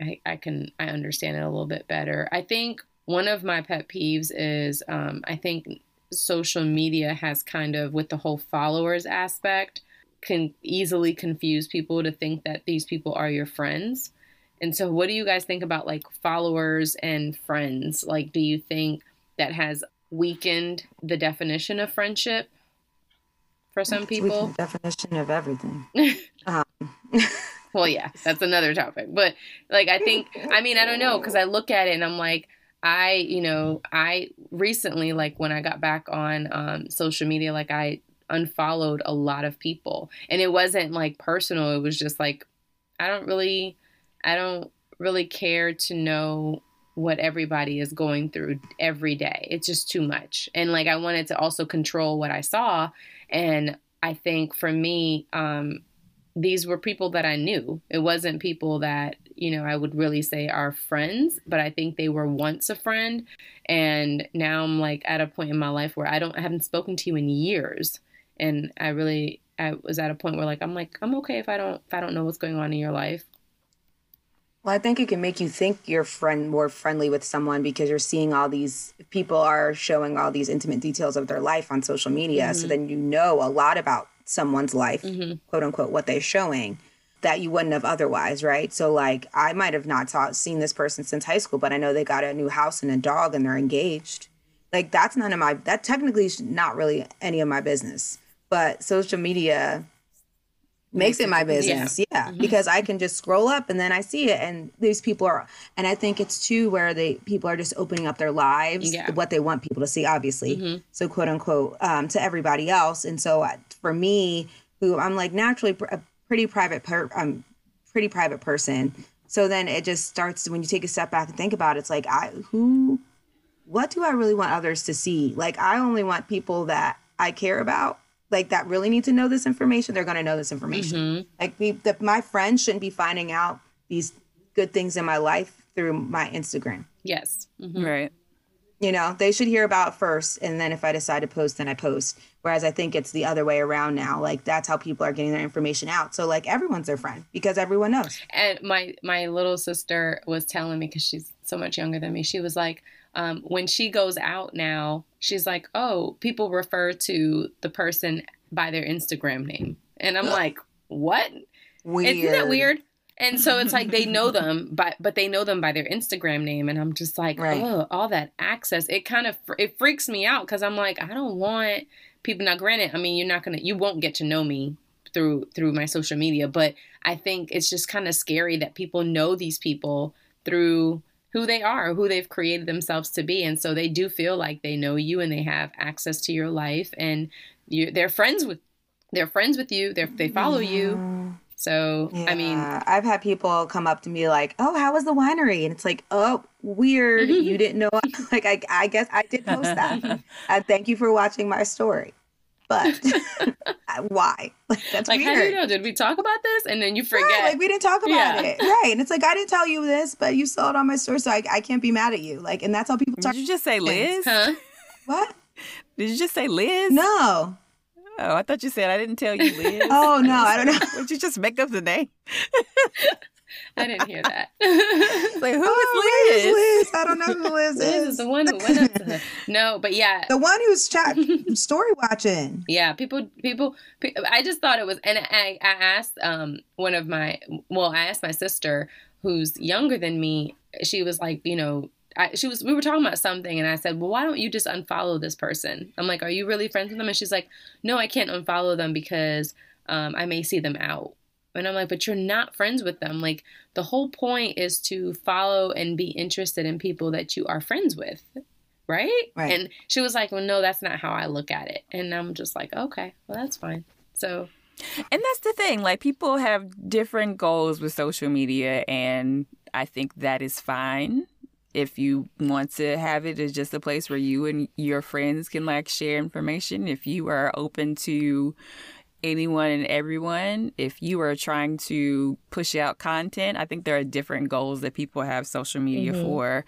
Speaker 3: i, I can i understand it a little bit better. I think one of my pet peeves is um, i think social media has kind of with the whole followers aspect can easily confuse people to think that these people are your friends and so, what do you guys think about like followers and friends? Like, do you think that has weakened the definition of friendship for some people.
Speaker 1: definition of everything. [laughs] um. [laughs]
Speaker 3: well, yeah, that's another topic. But like, I think, I mean, I don't know, because I look at it and I'm like, I, you know, I recently, like when I got back on um, social media, like I unfollowed a lot of people. And it wasn't like personal, it was just like, I don't really, I don't really care to know what everybody is going through every day. It's just too much. And like I wanted to also control what I saw. And I think for me, um, these were people that I knew. It wasn't people that, you know, I would really say are friends, but I think they were once a friend. And now I'm like at a point in my life where I don't I haven't spoken to you in years. And I really I was at a point where like I'm like, I'm okay if I don't if I don't know what's going on in your life.
Speaker 1: Well, I think it can make you think you're friend more friendly with someone because you're seeing all these people are showing all these intimate details of their life on social media. Mm-hmm. So then you know a lot about someone's life, mm-hmm. quote unquote, what they're showing that you wouldn't have otherwise, right? So like I might have not taught, seen this person since high school, but I know they got a new house and a dog and they're engaged. Like that's none of my that technically is not really any of my business. But social media makes it my business. Yeah, yeah mm-hmm. because I can just scroll up and then I see it and these people are and I think it's too where they people are just opening up their lives, yeah. what they want people to see obviously. Mm-hmm. So quote unquote um, to everybody else and so uh, for me who I'm like naturally a pretty private per um pretty private person. So then it just starts when you take a step back and think about it, it's like I who what do I really want others to see? Like I only want people that I care about like that really need to know this information, they're going to know this information. Mm-hmm. Like we, the, my friends shouldn't be finding out these good things in my life through my Instagram.
Speaker 3: Yes.
Speaker 2: Mm-hmm. Right.
Speaker 1: You know, they should hear about first, and then if I decide to post, then I post. Whereas I think it's the other way around now. Like that's how people are getting their information out. So like everyone's their friend because everyone knows.
Speaker 3: And my my little sister was telling me because she's so much younger than me. She was like, um, when she goes out now, she's like, oh, people refer to the person by their Instagram name. And I'm like, what? Weird. Isn't that weird? And so it's like they know [laughs] them, but but they know them by their Instagram name, and I'm just like, right. oh, all that access. It kind of it freaks me out because I'm like, I don't want people. Now, granted, I mean, you're not gonna, you won't get to know me through through my social media, but I think it's just kind of scary that people know these people through who they are, who they've created themselves to be. And so they do feel like they know you and they have access to your life and you they're friends with they're friends with you. They they follow yeah. you. So, yeah. I mean,
Speaker 1: I've had people come up to me like, "Oh, how was the winery?" And it's like, "Oh, weird. [laughs] you didn't know." [laughs] like, I, I guess I did post that. [laughs] uh, thank you for watching my story but [laughs] [laughs] why? [laughs] Like that's
Speaker 3: like
Speaker 1: weird.
Speaker 3: how do you know? Did we talk about this? And then you forget. Right,
Speaker 1: like we didn't talk about yeah. it, right? And it's like I didn't tell you this, but you saw it on my story, so I, I can't be mad at you. Like, and that's how people talk.
Speaker 2: Did you just say Liz? Huh?
Speaker 1: What?
Speaker 2: Did you just say Liz?
Speaker 1: No.
Speaker 2: Oh, I thought you said I didn't tell you Liz.
Speaker 1: oh no, I don't know.
Speaker 2: Did you just make up the name?
Speaker 3: I didn't hear that. [laughs]
Speaker 2: like who oh, is Liz?
Speaker 1: Liz? I don't know who Liz [laughs] is.
Speaker 3: Liz is the one who went up to her. [laughs] No, but yeah,
Speaker 1: the one who's chat story watching.
Speaker 3: Yeah, people, people, I just thought it was, and I, I asked um one of my, well, I asked my sister who's younger than me. She was like, you know, I, she was we were talking about something and I said, "Well, why don't you just unfollow this person?" I'm like, "Are you really friends with them?" And she's like, "No, I can't unfollow them because um, I may see them out." And I'm like, but you're not friends with them. Like, the whole point is to follow and be interested in people that you are friends with. Right? right? And she was like, well, no, that's not how I look at it. And I'm just like, okay, well, that's fine. So.
Speaker 2: And that's the thing. Like, people have different goals with social media, and I think that is fine if you want to have it as just a place where you and your friends can like share information if you are open to anyone and everyone. If you are trying to push out content, I think there are different goals that people have social media mm-hmm. for.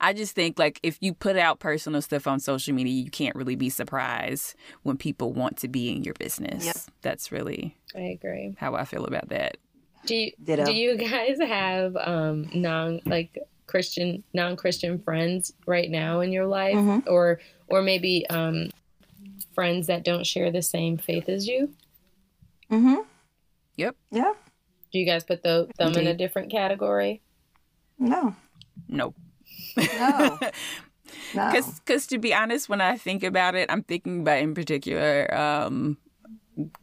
Speaker 2: I just think like if you put out personal stuff on social media, you can't really be surprised when people want to be in your business. Yep. That's really
Speaker 3: I agree.
Speaker 2: How I feel about that.
Speaker 3: Do you, do you guys have um non like Christian non-Christian friends right now in your life mm-hmm. or or maybe um friends that don't share the same faith as you?
Speaker 1: Mm-hmm.
Speaker 2: Yep.
Speaker 1: Yep.
Speaker 3: Do you guys put the, them Indeed. in a different category?
Speaker 1: No.
Speaker 2: Nope.
Speaker 1: No.
Speaker 2: Because, [laughs]
Speaker 1: No.
Speaker 2: because to be honest, when I think about it, I'm thinking about in particular um,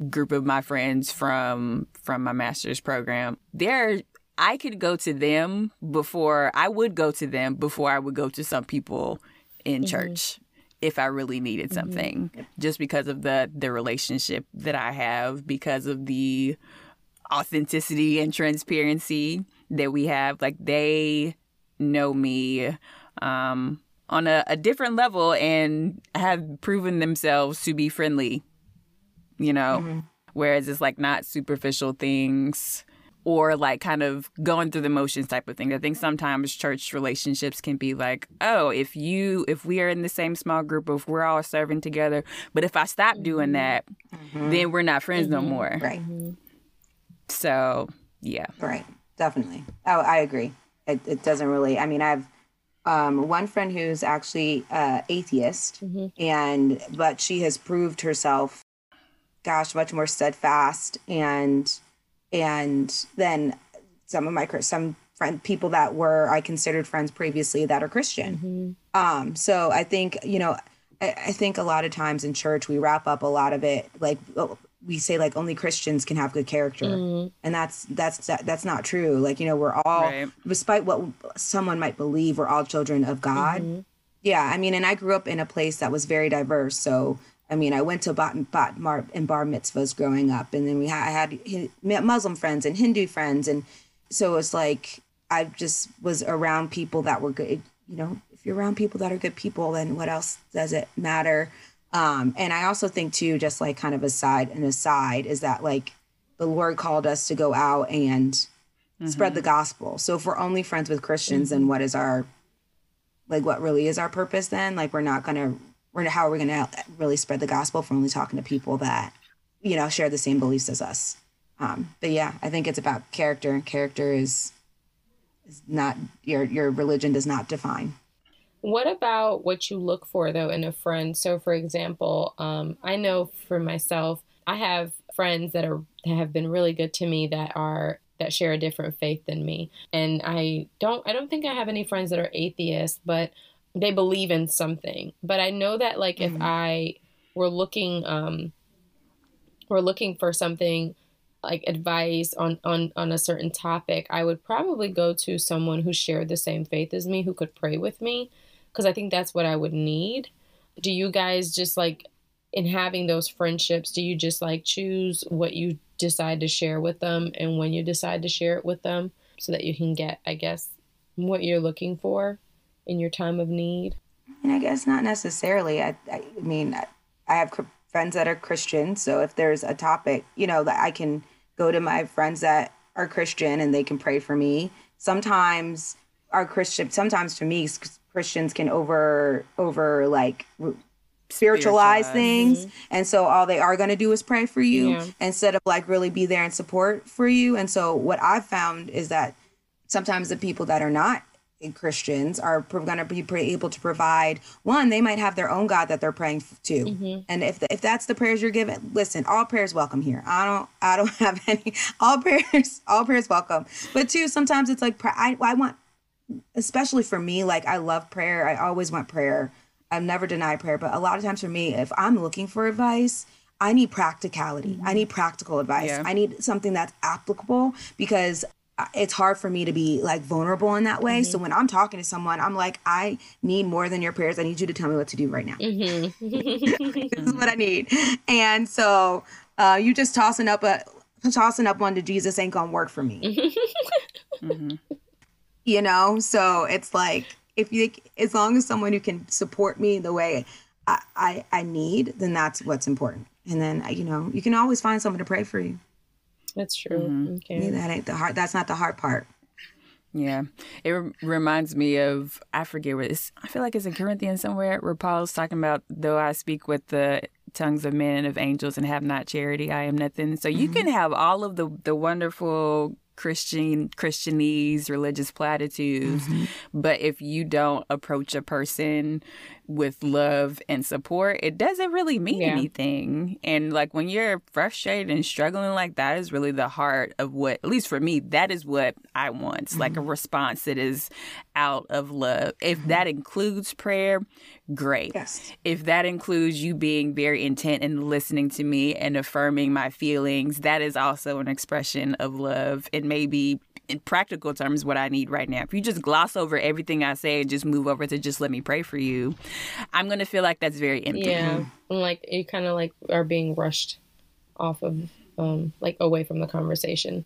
Speaker 2: group of my friends from from my master's program. They're I could go to them before I would go to them before I would go to some people in church if I really needed something, just because of the the relationship that I have, because of the authenticity and transparency that we have. Like they know me um, on a, a different level and have proven themselves to be friendly, you know, whereas it's like not superficial things or like kind of going through the motions type of thing. I think sometimes church relationships can be like, oh, if you, if we are in the same small group, if we're all serving together, but if I stop doing that, then we're not friends no more.
Speaker 1: Right.
Speaker 2: So, yeah.
Speaker 1: Right. Definitely. Oh, I agree. It, it doesn't really. I mean, I have um, one friend who's actually uh, atheist, and but she has proved herself, gosh, much more steadfast and and then some of my some friend people that were I considered friends previously that are Christian. Mm-hmm. Um, so I think you know, I, I think a lot of times in church we wrap up a lot of it like oh, we say like only Christians can have good character, mm-hmm. and that's that's that's not true. Like you know, we're all,
Speaker 2: Right.
Speaker 1: despite what someone might believe, we're all children of God. Mm-hmm. Yeah, I mean, and I grew up in a place that was very diverse. So, I mean, I went to bat, bat mar, and bar mitzvahs growing up, and then we had, I had Muslim friends and Hindu friends, and so it's like I just was around people that were good. You know, if you're around people that are good people, then what else does it matter? Um, and I also think too, just like kind of aside and aside, is that like the Lord called us to go out and spread the gospel. So if we're only friends with Christians, then what is our like what really is our purpose then? Like we're not gonna we're how are we gonna really spread the gospel if we're only talking to people that, you know, share the same beliefs as us. Um, but yeah, I think it's about character and character is is not your your religion does not define.
Speaker 3: What about what you look for though in a friend? So, for example, um, I know for myself, I have friends that are that have been really good to me that are that share a different faith than me, and I don't I don't think I have any friends that are atheists, but they believe in something. But I know that like if I were looking um, were looking for something like advice on on on a certain topic, I would probably go to someone who shared the same faith as me, who could pray with me, because I think that's what I would need. Do you guys just like in having those friendships? Do you just like choose what you decide to share with them and when you decide to share it with them, so that you can get, I guess, what you're looking for in your time of need?
Speaker 1: And I guess not necessarily. I, I mean, I, I have friends that are Christian, so if there's a topic, you know, that I can go to my friends that are Christian and they can pray for me. Sometimes our Christian, sometimes for me, Christians can over over like spiritualize
Speaker 2: Spiritualize.
Speaker 1: things, mm-hmm. and so all they are going to do is pray for you
Speaker 3: Yeah.
Speaker 1: instead of like really be there and support for you. And so what I've found is that sometimes the people that are not Christians are going to be able to provide one. They might have their own God that they're praying to, mm-hmm. and if if that's the prayers you're given, listen, all prayers welcome here. I don't I don't [laughs] have any all prayers all prayers welcome. But two, sometimes it's like I I want, especially for me, like I love prayer. I always want prayer. I've never denied prayer, but a lot of times for me, if I'm looking for advice. I need practicality. I mm-hmm. need practical advice.
Speaker 2: Yeah.
Speaker 1: I need something that's applicable because it's hard for me to be like vulnerable in that way. So mm-hmm. when I'm talking to someone, I'm like, I need more than your prayers. I need you to tell me what to do right now. Mm-hmm. [laughs] [laughs] this is what I need. And so uh, you just tossing up a tossing up one to Jesus ain't gonna work for me. Mm-hmm. You know, so it's like if you as long as someone who can support me the way I, I, I need, then that's what's important. And then you know, you can always find someone to pray for you.
Speaker 3: That's true. Mm-hmm. Okay.
Speaker 1: That ain't the hard. That's not the hard part.
Speaker 2: Yeah, it re- reminds me of I forget where it's. I feel like it's in Corinthians somewhere where Paul's talking about though I speak with the tongues of men and of angels and have not charity, I am nothing. So you mm-hmm. can have all of the the wonderful Christian Christianese religious platitudes, mm-hmm. but if you don't approach a person with love and support, it doesn't really mean yeah. anything. And like when you're frustrated and struggling like that is really the heart of what at least for me, that is what I want. Mm-hmm. Like a mm-hmm. response that is out of love. If mm-hmm. that includes prayer, great.
Speaker 1: Yes.
Speaker 2: If that includes you being very intent and listening to me and affirming my feelings, that is also an expression of love. And maybe in practical terms what I need right now. If you just gloss over everything I say and just move over to just let me pray for you, I'm going to feel like that's very empty.
Speaker 3: Yeah. like you kind of like are being rushed off of um like away from the conversation.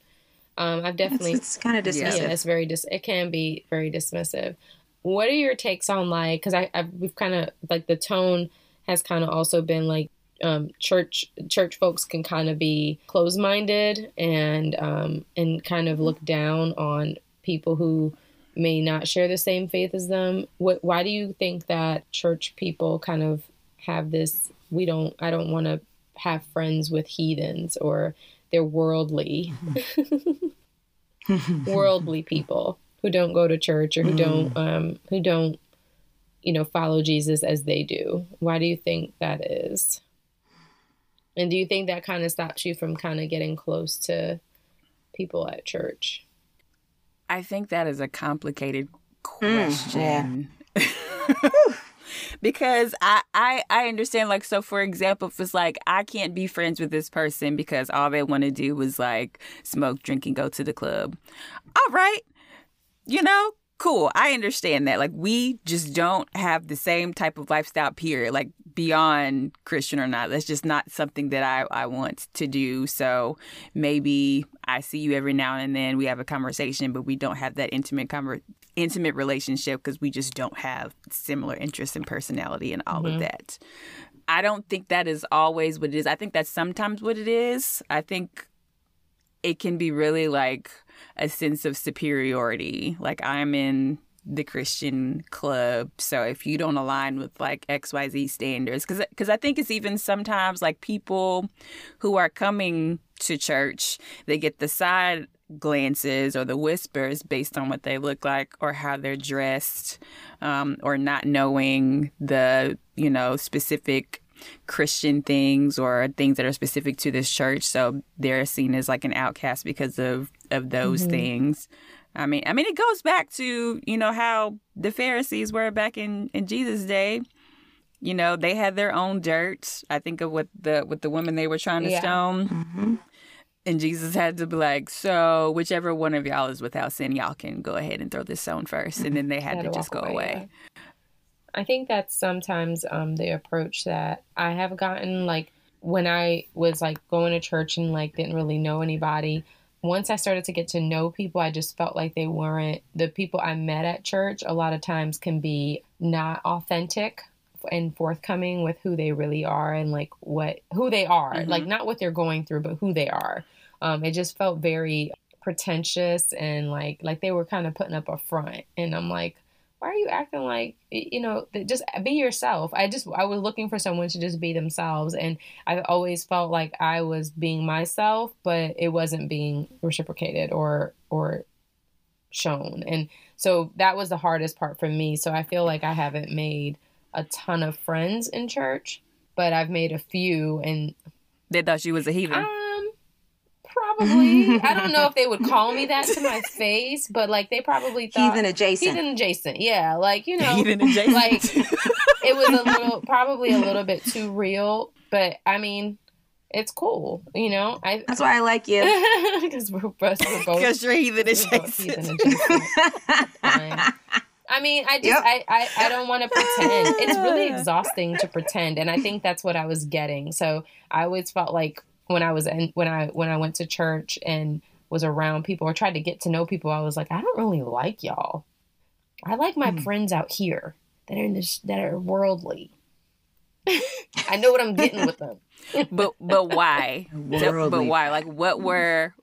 Speaker 3: Um I've definitely
Speaker 1: It's, it's kind of dismissive.
Speaker 3: Yeah, it's very dis it can be very dismissive. What are your takes on like cuz I I've, we've kind of like the tone has kind of also been like um, church church folks can kind of be closed minded and um, and kind of look down on people who may not share the same faith as them. What, why do you think that church people kind of have this? We don't. I don't want to have friends with heathens or they're worldly, [laughs] worldly people who don't go to church or who don't um, who don't you know follow Jesus as they do. Why do you think that is? And do you think that kind of stops you from kind of getting close to people at church?
Speaker 2: I think that is a complicated question. Mm, yeah. [laughs] because I, I I understand like so for example if it's like I can't be friends with this person because all they want to do is like smoke, drink and go to the club. All right. You know, cool. I understand that. Like we just don't have the same type of lifestyle period. Like beyond Christian or not. That's just not something that I, I want to do. So maybe I see you every now and then. We have a conversation, but we don't have that intimate conver- intimate relationship because we just don't have similar interests and personality and all mm-hmm. of that. I don't think that is always what it is. I think that's sometimes what it is. I think it can be really like a sense of superiority. Like I'm in the Christian club. So if you don't align with like XYZ standards, because because I think it's even sometimes like people who are coming to church, they get the side glances or the whispers based on what they look like or how they're dressed, um, or not knowing the you know specific Christian things or things that are specific to this church. So they're seen as like an outcast because of of those mm-hmm. things. I mean, I mean, it goes back to you know how the Pharisees were back in in Jesus' day. You know, they had their own dirt. I think of what the with the women they were trying to yeah. stone. Mm-hmm. And Jesus had to be like, so whichever one of y'all is without sin, y'all can go ahead and throw this stone first. And then they had to just go away. away.
Speaker 3: I think that's sometimes um, the approach that I have gotten. Like when I was like going to church and like didn't really know anybody, once I started to get to know people, I just felt like they weren't the people I met at church. A lot of times can be not authentic and forthcoming with who they really are and like what who they are, mm-hmm. like not what they're going through, but who they are. Um, it just felt very pretentious and like like they were kind of putting up a front, and I'm like, why are you acting like you know just be yourself? I just i was looking for someone to just be themselves and i always felt like i was being myself but it wasn't being reciprocated or or shown. And so that was the hardest part for me. So i feel like i haven't made a ton of friends in church but i've made a few and
Speaker 2: they thought she was a heathen. Um,
Speaker 3: Probably. I don't know if they would call me that to my [laughs] face, but like they probably thought
Speaker 1: heathen adjacent.
Speaker 3: Heathen adjacent. Yeah, like you know, heathen adjacent. Like [laughs] it was a little, probably a little bit too real, but I mean, it's cool. You know, I.
Speaker 1: That's why I like you [laughs]
Speaker 3: because we're, both
Speaker 2: because you're heathen adjacent. Heathen adjacent.
Speaker 3: I mean, I just yep. I, I, I don't want to pretend. It's really exhausting to pretend, and I think that's what I was getting. So I always felt like when I was in, when I when I went to church and was around people or tried to get to know people, I was like, I don't really like y'all. I like my mm. friends out here that are in this that are worldly. [laughs] I know what I'm getting with them. [laughs]
Speaker 2: but but why? Worldly. But why? Like what were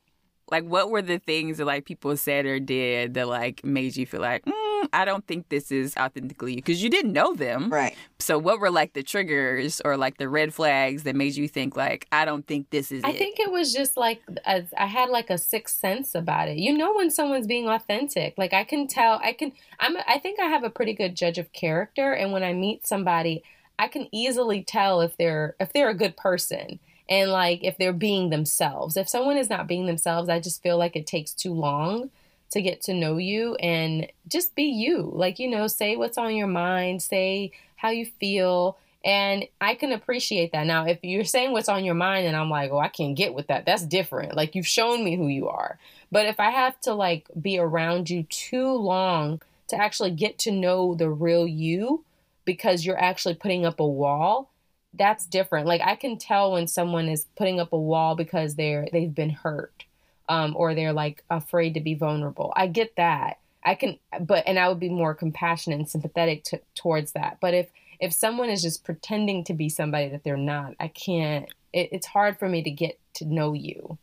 Speaker 2: like what were the things that like people said or did that like made you feel like mm, mm, I don't think this is authentically you because you didn't know them.
Speaker 1: Right.
Speaker 2: So what were like the triggers or like the red flags that made you think like I don't think this is
Speaker 3: I
Speaker 2: it?
Speaker 3: think it was just like a, I had like a sixth sense about it. You know when someone's being authentic. Like I can tell. I can. I'm. I think I have a pretty good judge of character, and when I meet somebody, I can easily tell if they're if they're a good person and like if they're being themselves. If someone is not being themselves, I just feel like it takes too long to get to know you and just be you. Like, you know, say what's on your mind, say how you feel. And I can appreciate that. Now, if you're saying what's on your mind and I'm like, oh, I can't get with that, that's different. Like, you've shown me who you are. But if I have to, like, be around you too long to actually get to know the real you because you're actually putting up a wall, that's different. Like, I can tell when someone is putting up a wall because they're, they've been hurt um, or they're like afraid to be vulnerable. I get that. I can, but and I would be more compassionate and sympathetic to, towards that. But if if someone is just pretending to be somebody that they're not, I can't. It, it's hard for me to get to know you,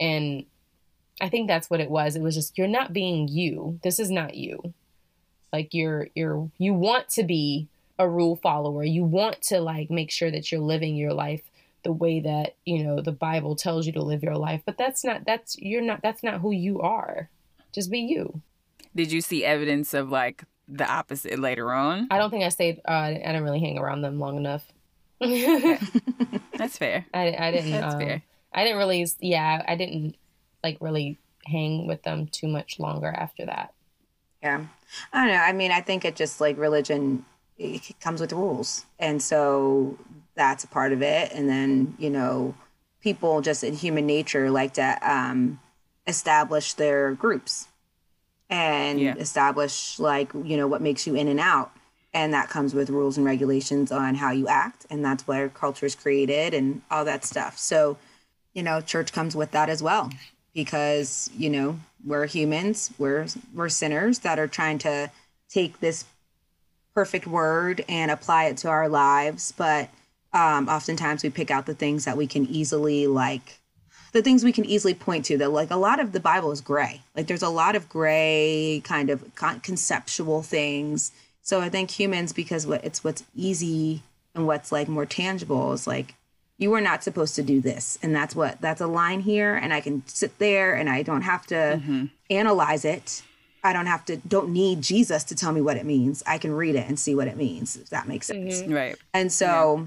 Speaker 3: and I think that's what it was. It was just you're not being you. This is not you. Like you're you're you want to be a rule follower. You want to like make sure that you're living your life the way that you know the bible tells you to live your life but that's not that's you're not that's not who you are. Just be you.
Speaker 2: Did you see evidence of like the opposite later on?
Speaker 3: I don't think i stayed uh, i didn't really hang around them long enough. [laughs]
Speaker 2: That's fair.
Speaker 3: I, I didn't
Speaker 2: that's
Speaker 3: um,
Speaker 2: fair.
Speaker 3: I didn't really yeah i didn't like really hang with them too much longer after that.
Speaker 1: Yeah. I don't know. I mean i think it just like religion it comes with rules and so that's a part of it. And then, you know, people just in human nature like to um, establish their groups and yeah. establish, like, you know, what makes you in and out. And that comes with rules and regulations on how you act. And that's where culture is created and all that stuff. So, you know, church comes with that as well because, you know, we're humans, we're, we're sinners that are trying to take this perfect word and apply it to our lives. But um, oftentimes we pick out the things that we can easily like the things we can easily point to that like a lot of the bible is gray like there's a lot of gray kind of con- conceptual things so i think humans because what it's what's easy and what's like more tangible is like you are not supposed to do this and that's what that's a line here and i can sit there and i don't have to mm-hmm. analyze it i don't have to don't need jesus to tell me what it means i can read it and see what it means if that makes sense
Speaker 2: mm-hmm. right
Speaker 1: and so yeah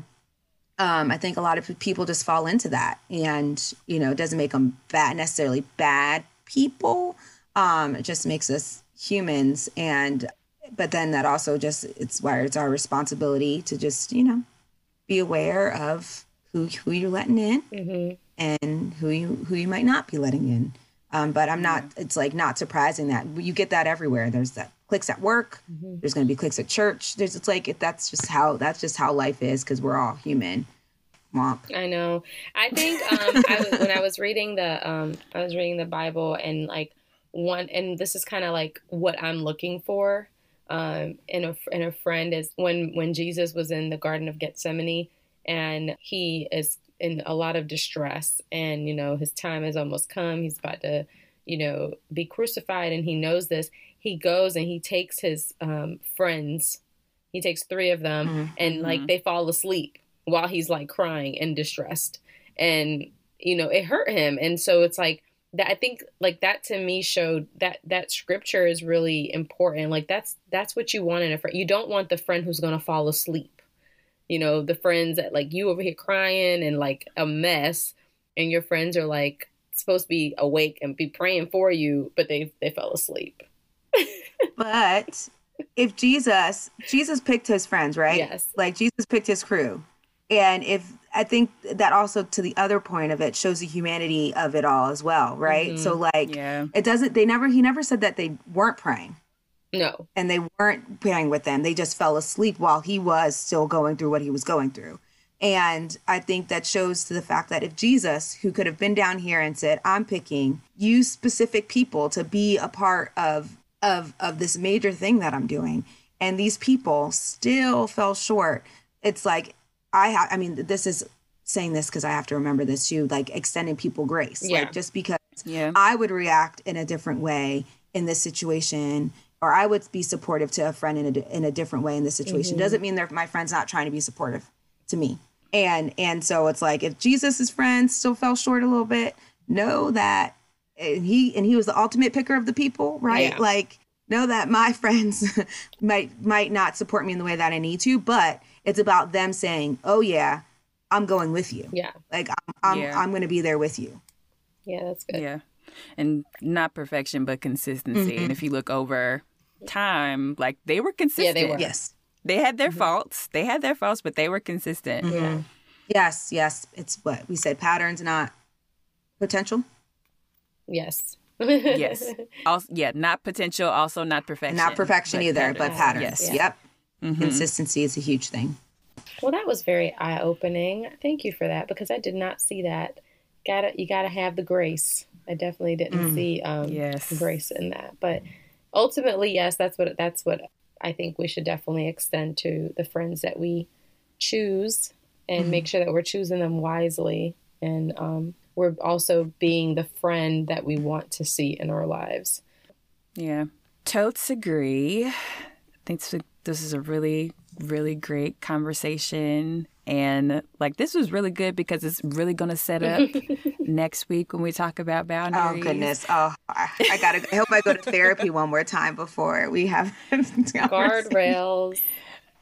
Speaker 1: um, I think a lot of people just fall into that, and you know, it doesn't make them bad necessarily bad people. Um, it just makes us humans, and but then that also just it's why it's our responsibility to just you know be aware of who who you're letting in mm-hmm. and who you who you might not be letting in. Um, but I'm not. It's like not surprising that you get that everywhere. There's that clicks at work. Mm-hmm. There's going to be clicks at church. There's it's like that's just how that's just how life is because we're all human.
Speaker 3: Womp. I know. I think um, I was, when I was reading the um, I was reading the Bible and like one and this is kind of like what I'm looking for um, in a in a friend is when when Jesus was in the Garden of Gethsemane and he is in a lot of distress and you know his time has almost come. He's about to you know be crucified and he knows this he goes and he takes his um, friends. He takes three of them, mm-hmm. and like mm-hmm. they fall asleep while he's like crying and distressed, and you know it hurt him. And so it's like that. I think like that to me showed that that scripture is really important. Like that's that's what you want in a friend. You don't want the friend who's gonna fall asleep. You know the friends that like you over here crying and like a mess, and your friends are like supposed to be awake and be praying for you, but they they fell asleep [laughs]
Speaker 1: but if Jesus, Jesus picked his friends, right?
Speaker 3: Yes.
Speaker 1: Like Jesus picked his crew. And if I think that also to the other point of it shows the humanity of it all as well, right? Mm-hmm. So like yeah. it doesn't they never he never said that they weren't praying.
Speaker 3: No.
Speaker 1: And they weren't praying with them. They just fell asleep while he was still going through what he was going through. And I think that shows to the fact that if Jesus, who could have been down here and said, I'm picking you specific people to be a part of of of this major thing that I'm doing and these people still fell short it's like I have I mean this is saying this because I have to remember this too like extending people grace yeah. like just because yeah. I would react in a different way in this situation or I would be supportive to a friend in a, in a different way in this situation.
Speaker 3: Mm-hmm.
Speaker 1: Doesn't mean they're my friend's not trying to be supportive to me. And and so it's like if Jesus's friends still fell short a little bit, know that and he and he was the ultimate picker of the people, right?
Speaker 3: Yeah.
Speaker 1: Like know that my [laughs] friends might might not support me in the way that I need to, but it's about them saying, "Oh yeah, I'm going with you."
Speaker 3: Yeah.
Speaker 1: Like I'm I'm,
Speaker 2: Yeah.
Speaker 1: I'm going to be there with you.
Speaker 3: Yeah, that's good.
Speaker 2: Yeah. And not perfection, but consistency. And mm-hmm. if you look over time, like they were consistent.
Speaker 3: Yeah, they were.
Speaker 1: Yes.
Speaker 2: They had their mm-hmm. faults. They had their faults, but they were consistent. Mm-hmm.
Speaker 3: Yeah.
Speaker 1: Yes, yes. It's what we said patterns, not potential.
Speaker 3: Yes.
Speaker 2: Yes. [laughs] Also, yeah, not potential, also not perfection.
Speaker 1: Not perfection
Speaker 2: but
Speaker 1: either, but patterns.
Speaker 2: Yes.
Speaker 1: Yep.
Speaker 2: Mhm.
Speaker 1: Consistency is a huge thing.
Speaker 3: Well, that was very eye opening. Thank you for that because I did not see that. Gotta you gotta have the grace. I definitely didn't see um,
Speaker 2: Yes.
Speaker 3: grace in that. But ultimately, yes, that's what that's what I think we should definitely extend to the friends that we choose and make sure that we're choosing them wisely and um, we're also being the friend that we want to see in our lives.
Speaker 2: Yeah. Totes agree. I think this is a really, really great conversation. And like this was really good because it's really going to set up [laughs] next week when we talk about oh, boundaries.
Speaker 1: Oh goodness. Oh, I, I gotta. I hope I go to therapy one more time before we have [laughs]
Speaker 3: Guardrails.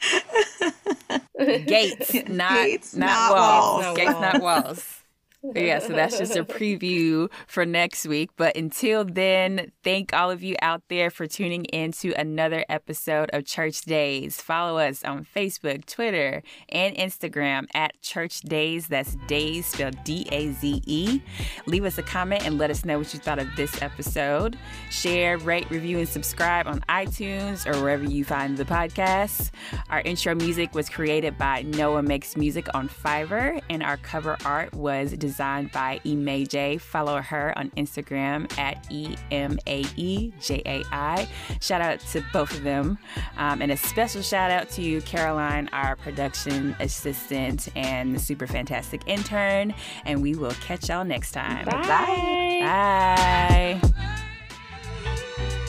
Speaker 3: [laughs]
Speaker 2: Gates, not
Speaker 1: Gates,
Speaker 2: not,
Speaker 1: not
Speaker 2: walls.
Speaker 3: walls.
Speaker 2: Gates, not walls. Yeah, so that's just a [laughs] preview for next week. But until then, thank all of you out there for tuning in to another episode of Church Daze. Follow us on Facebook, Twitter, and Instagram at Church Daze. That's Daze spelled D A Z E. Leave us a comment and let us know what you thought of this episode. Share, rate, review, and subscribe on iTunes or wherever you find the podcast. Our intro music was created by Noah Makes Music on Fiverr, and our cover art was designed by Emae Jai. Follow her on Instagram at E M A E J A I. Shout out to both of them. Um, and a special shout out to Caroline, our production assistant and the super fantastic intern. And we will catch y'all next time.
Speaker 3: Bye.
Speaker 2: Bye.